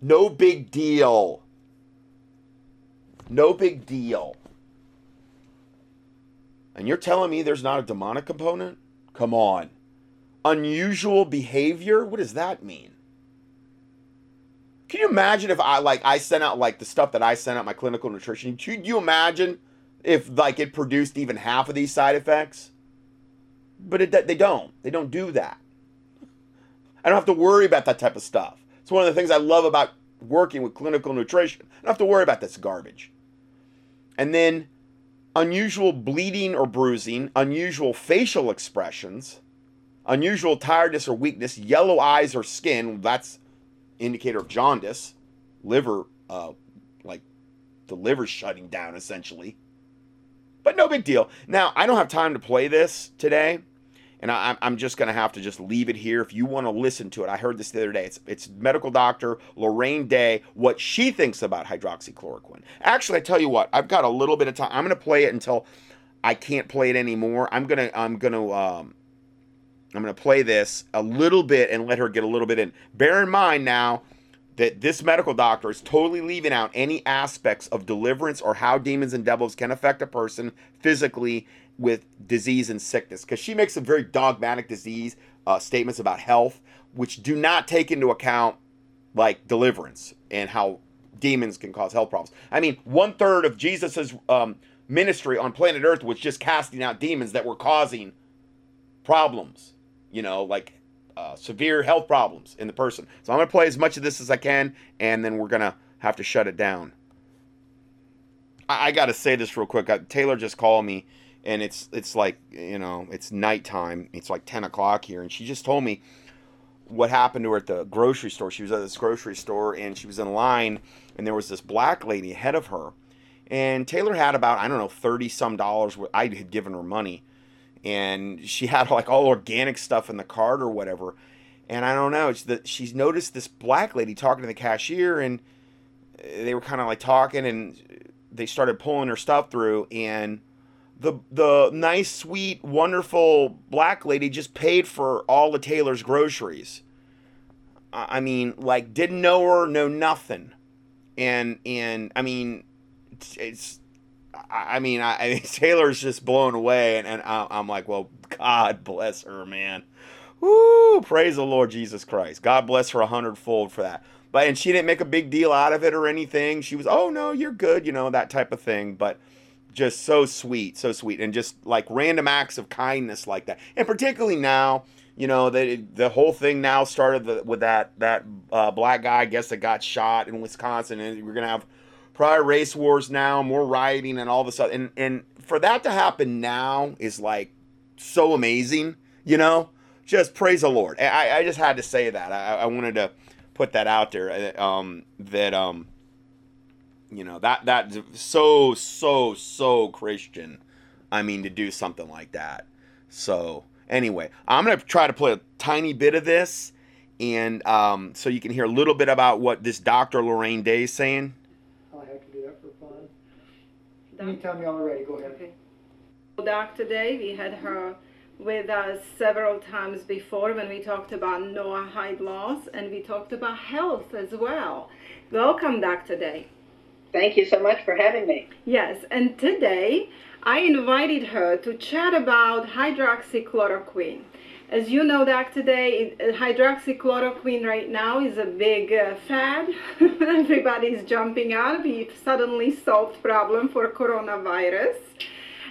no big deal. No big deal. And you're telling me there's not a demonic component? Come on. Unusual behavior? What does that mean? Can you imagine if I like I sent out like the stuff that I sent out my clinical nutrition? Could you imagine if like it produced even half of these side effects? But it, they don't. They don't do that. I don't have to worry about that type of stuff. It's one of the things I love about working with clinical nutrition. I don't have to worry about this garbage. And then unusual bleeding or bruising, unusual facial expressions, unusual tiredness or weakness, yellow eyes or skin, that's indicator of jaundice, liver, uh, like the liver shutting down essentially. But no big deal. Now, I don't have time to play this today and I, am just going to have to just leave it here. If you want to listen to it, I heard this the other day. It's, it's medical doctor Lorraine Day, what she thinks about hydroxychloroquine. Actually, I tell you what, I've got a little bit of time. I'm going to play it until I can't play it anymore. I'm gonna I'm gonna um, I'm gonna play this a little bit and let her get a little bit in. Bear in mind now that this medical doctor is totally leaving out any aspects of deliverance or how demons and devils can affect a person physically with disease and sickness because she makes some very dogmatic disease uh, statements about health which do not take into account like deliverance and how demons can cause health problems. I mean one third of jesus's um, ministry on planet earth was just casting out demons that were causing problems you know like uh, severe health problems in the person. So i'm going to play as much of this as i can and then we're going to have to shut it down. I, I got to say this real quick. Uh, taylor just called me and it's it's like you know it's nighttime. It's like ten o'clock here, and she just told me what happened to her at the grocery store. She was at this grocery store and she was in line, and there was this black lady ahead of her, and Taylor had about I don't know thirty some dollars. I had given her money, and she had <laughs> like all organic stuff in the cart or whatever. And I don't know. That she's noticed this black lady talking to the cashier, and they were kind of like talking, and they started pulling her stuff through, and the the nice, sweet, wonderful black lady just paid for all the Taylor's groceries. I mean, like didn't know her, know nothing, and and I mean, it's, it's I mean, I, I <laughs> Taylor's just blown away, and, and I, I'm like, well, God bless her, man. Woo! Praise the Lord Jesus Christ. God bless her a hundredfold for that. But and she didn't make a big deal out of it or anything. She was, oh no, you're good, you know, that type of thing. But just so sweet, so sweet, and just like random acts of kindness like that. And particularly now, you know, the the whole thing now started the, with that that uh, black guy, I guess, that got shot in Wisconsin, and we're gonna have prior race wars now, more rioting, and all this stuff. And and for that to happen now is like so amazing, you know. Just praise the Lord. I, I just had to say that. I, I wanted to put that out there. uh, Um, that um, you know that that so so so Christian. I mean to do something like that. So anyway, I'm gonna try to play a tiny bit of this, and um, so you can hear a little bit about what this Dr. Lorraine Day is saying. I have to do that for fun. Doc- Anytime y'all are ready, go ahead. Okay. dr Day, we had her with us several times before when we talked about Noahide laws and we talked about health as well. Welcome, dr Day. Thank you so much for having me. Yes, and today I invited her to chat about hydroxychloroquine. As you know, Doc, today hydroxychloroquine right now is a big uh, fad. <laughs> Everybody's jumping on. We've suddenly solved problem for coronavirus.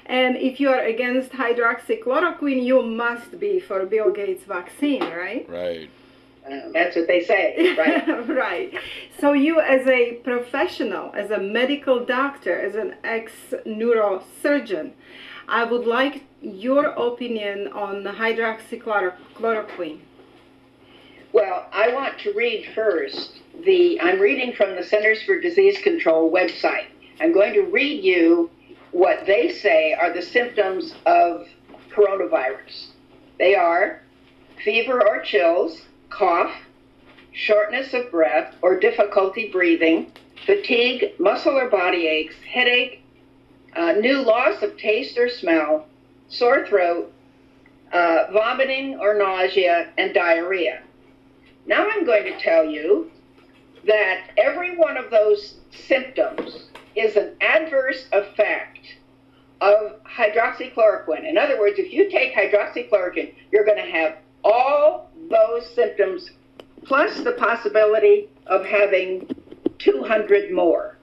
And if you are against hydroxychloroquine, you must be for Bill Gates vaccine, right? Right. Uh, that's what they say, <laughs> right? right. So you as a professional, as a medical doctor, as an ex-neurosurgeon, I would like your opinion on hydroxychloroquine. well, I want to read first the, I'm reading from the Centers for Disease Control website. I'm going to read you what they say are the symptoms of coronavirus. They are fever or chills, cough, shortness of breath or difficulty breathing, fatigue, muscle or body aches, headache, uh, new loss of taste or smell, sore throat, uh, vomiting or nausea, and diarrhea. Now I'm going to tell you that every one of those symptoms is an adverse effect of hydroxychloroquine. In other words, if you take hydroxychloroquine, you're going to have all those symptoms plus the possibility of having 200 more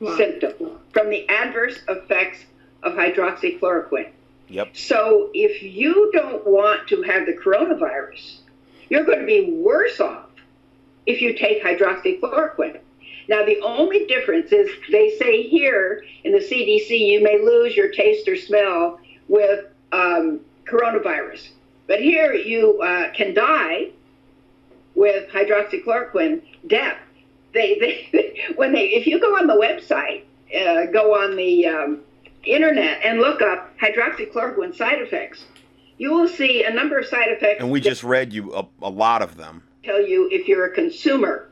Wow. symptoms from the adverse effects of hydroxychloroquine. Yep. So if you don't want to have the coronavirus, you're going to be worse off if you take hydroxychloroquine. Now, the only difference is they say here in the CDC you may lose your taste or smell with um, coronavirus. But here you uh, can die with hydroxychloroquine, death. They, <laughs> they, when they, if you go on the website, uh, go on the um, internet and look up hydroxychloroquine side effects, you will see a number of side effects. And we just read you a, a lot of them. tell you if you're a consumer.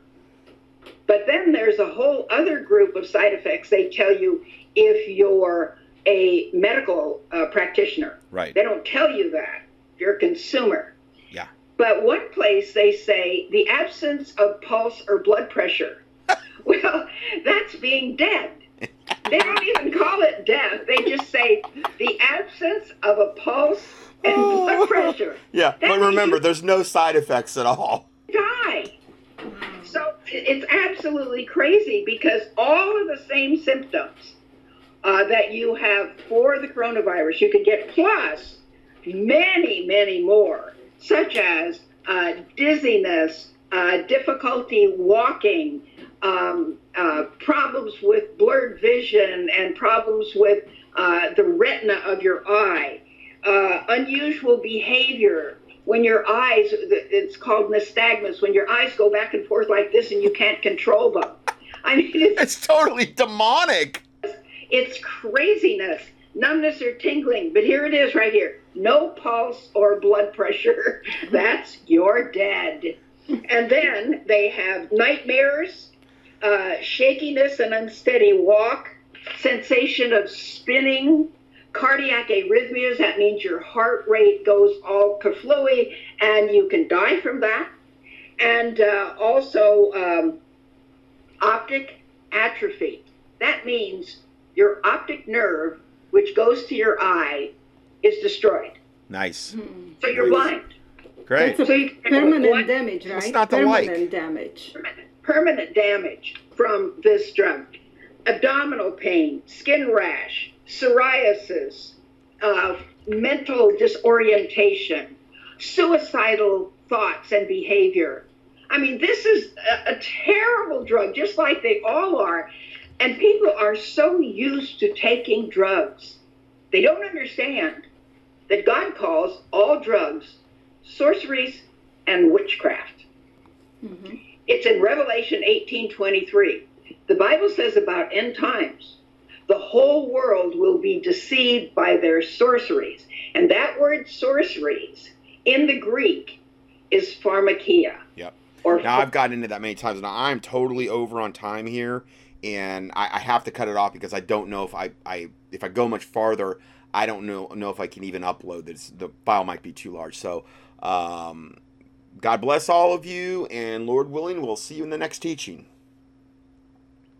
But then there's a whole other group of side effects they tell you if you're a medical uh, practitioner. Right. They don't tell you that. A consumer. Yeah. But one place they say the absence of pulse or blood pressure. <laughs> well, that's being dead. They don't even call it death. They just say the absence of a pulse and blood pressure. <laughs> Yeah, That but remember, there's no side effects at all. <laughs> die. So it's absolutely crazy because all of the same symptoms uh, that you have for the coronavirus, you could get plus many, many more, such as uh, dizziness, uh, difficulty walking, um, uh, problems with blurred vision, and problems with uh, the retina of your eye, uh, unusual behavior, when your eyes, it's called nystagmus, when your eyes go back and forth like this and you can't control them. I mean, it's, It's totally demonic. it's craziness, numbness or tingling. But here it is right here no pulse or blood pressure. <laughs> That's you're dead. And then they have nightmares, uh, shakiness and unsteady walk, sensation of spinning, cardiac arrhythmias. That means your heart rate goes all kaflooey, and you can die from that. And uh, also um, optic atrophy. That means your optic nerve, which goes to your eye, is destroyed. Nice. So you're Nice. blind. Great. That's So a you permanent what? damage, right? What's not to like? permanent damage. permanent damage from this drug abdominal pain, skin rash, psoriasis, uh, mental disorientation, suicidal thoughts and behavior. I mean, this is a, a terrible drug, just like they all are. And people are so used to taking drugs, they don't understand that God calls all drugs sorceries and witchcraft. Mhm. It's in Revelation 18:23. The Bible says about end times, the whole world will be deceived by their sorceries. And that word sorceries in the Greek is pharmakia. Yep. Or Now I've gotten into that many times. Now I'm totally over on time here, and I, I have to cut it off because I don't know if I, I if I go much farther, I don't know know if I can even upload this. The file might be too large. So, um, God bless all of you, and Lord willing, we'll see you in the next teaching.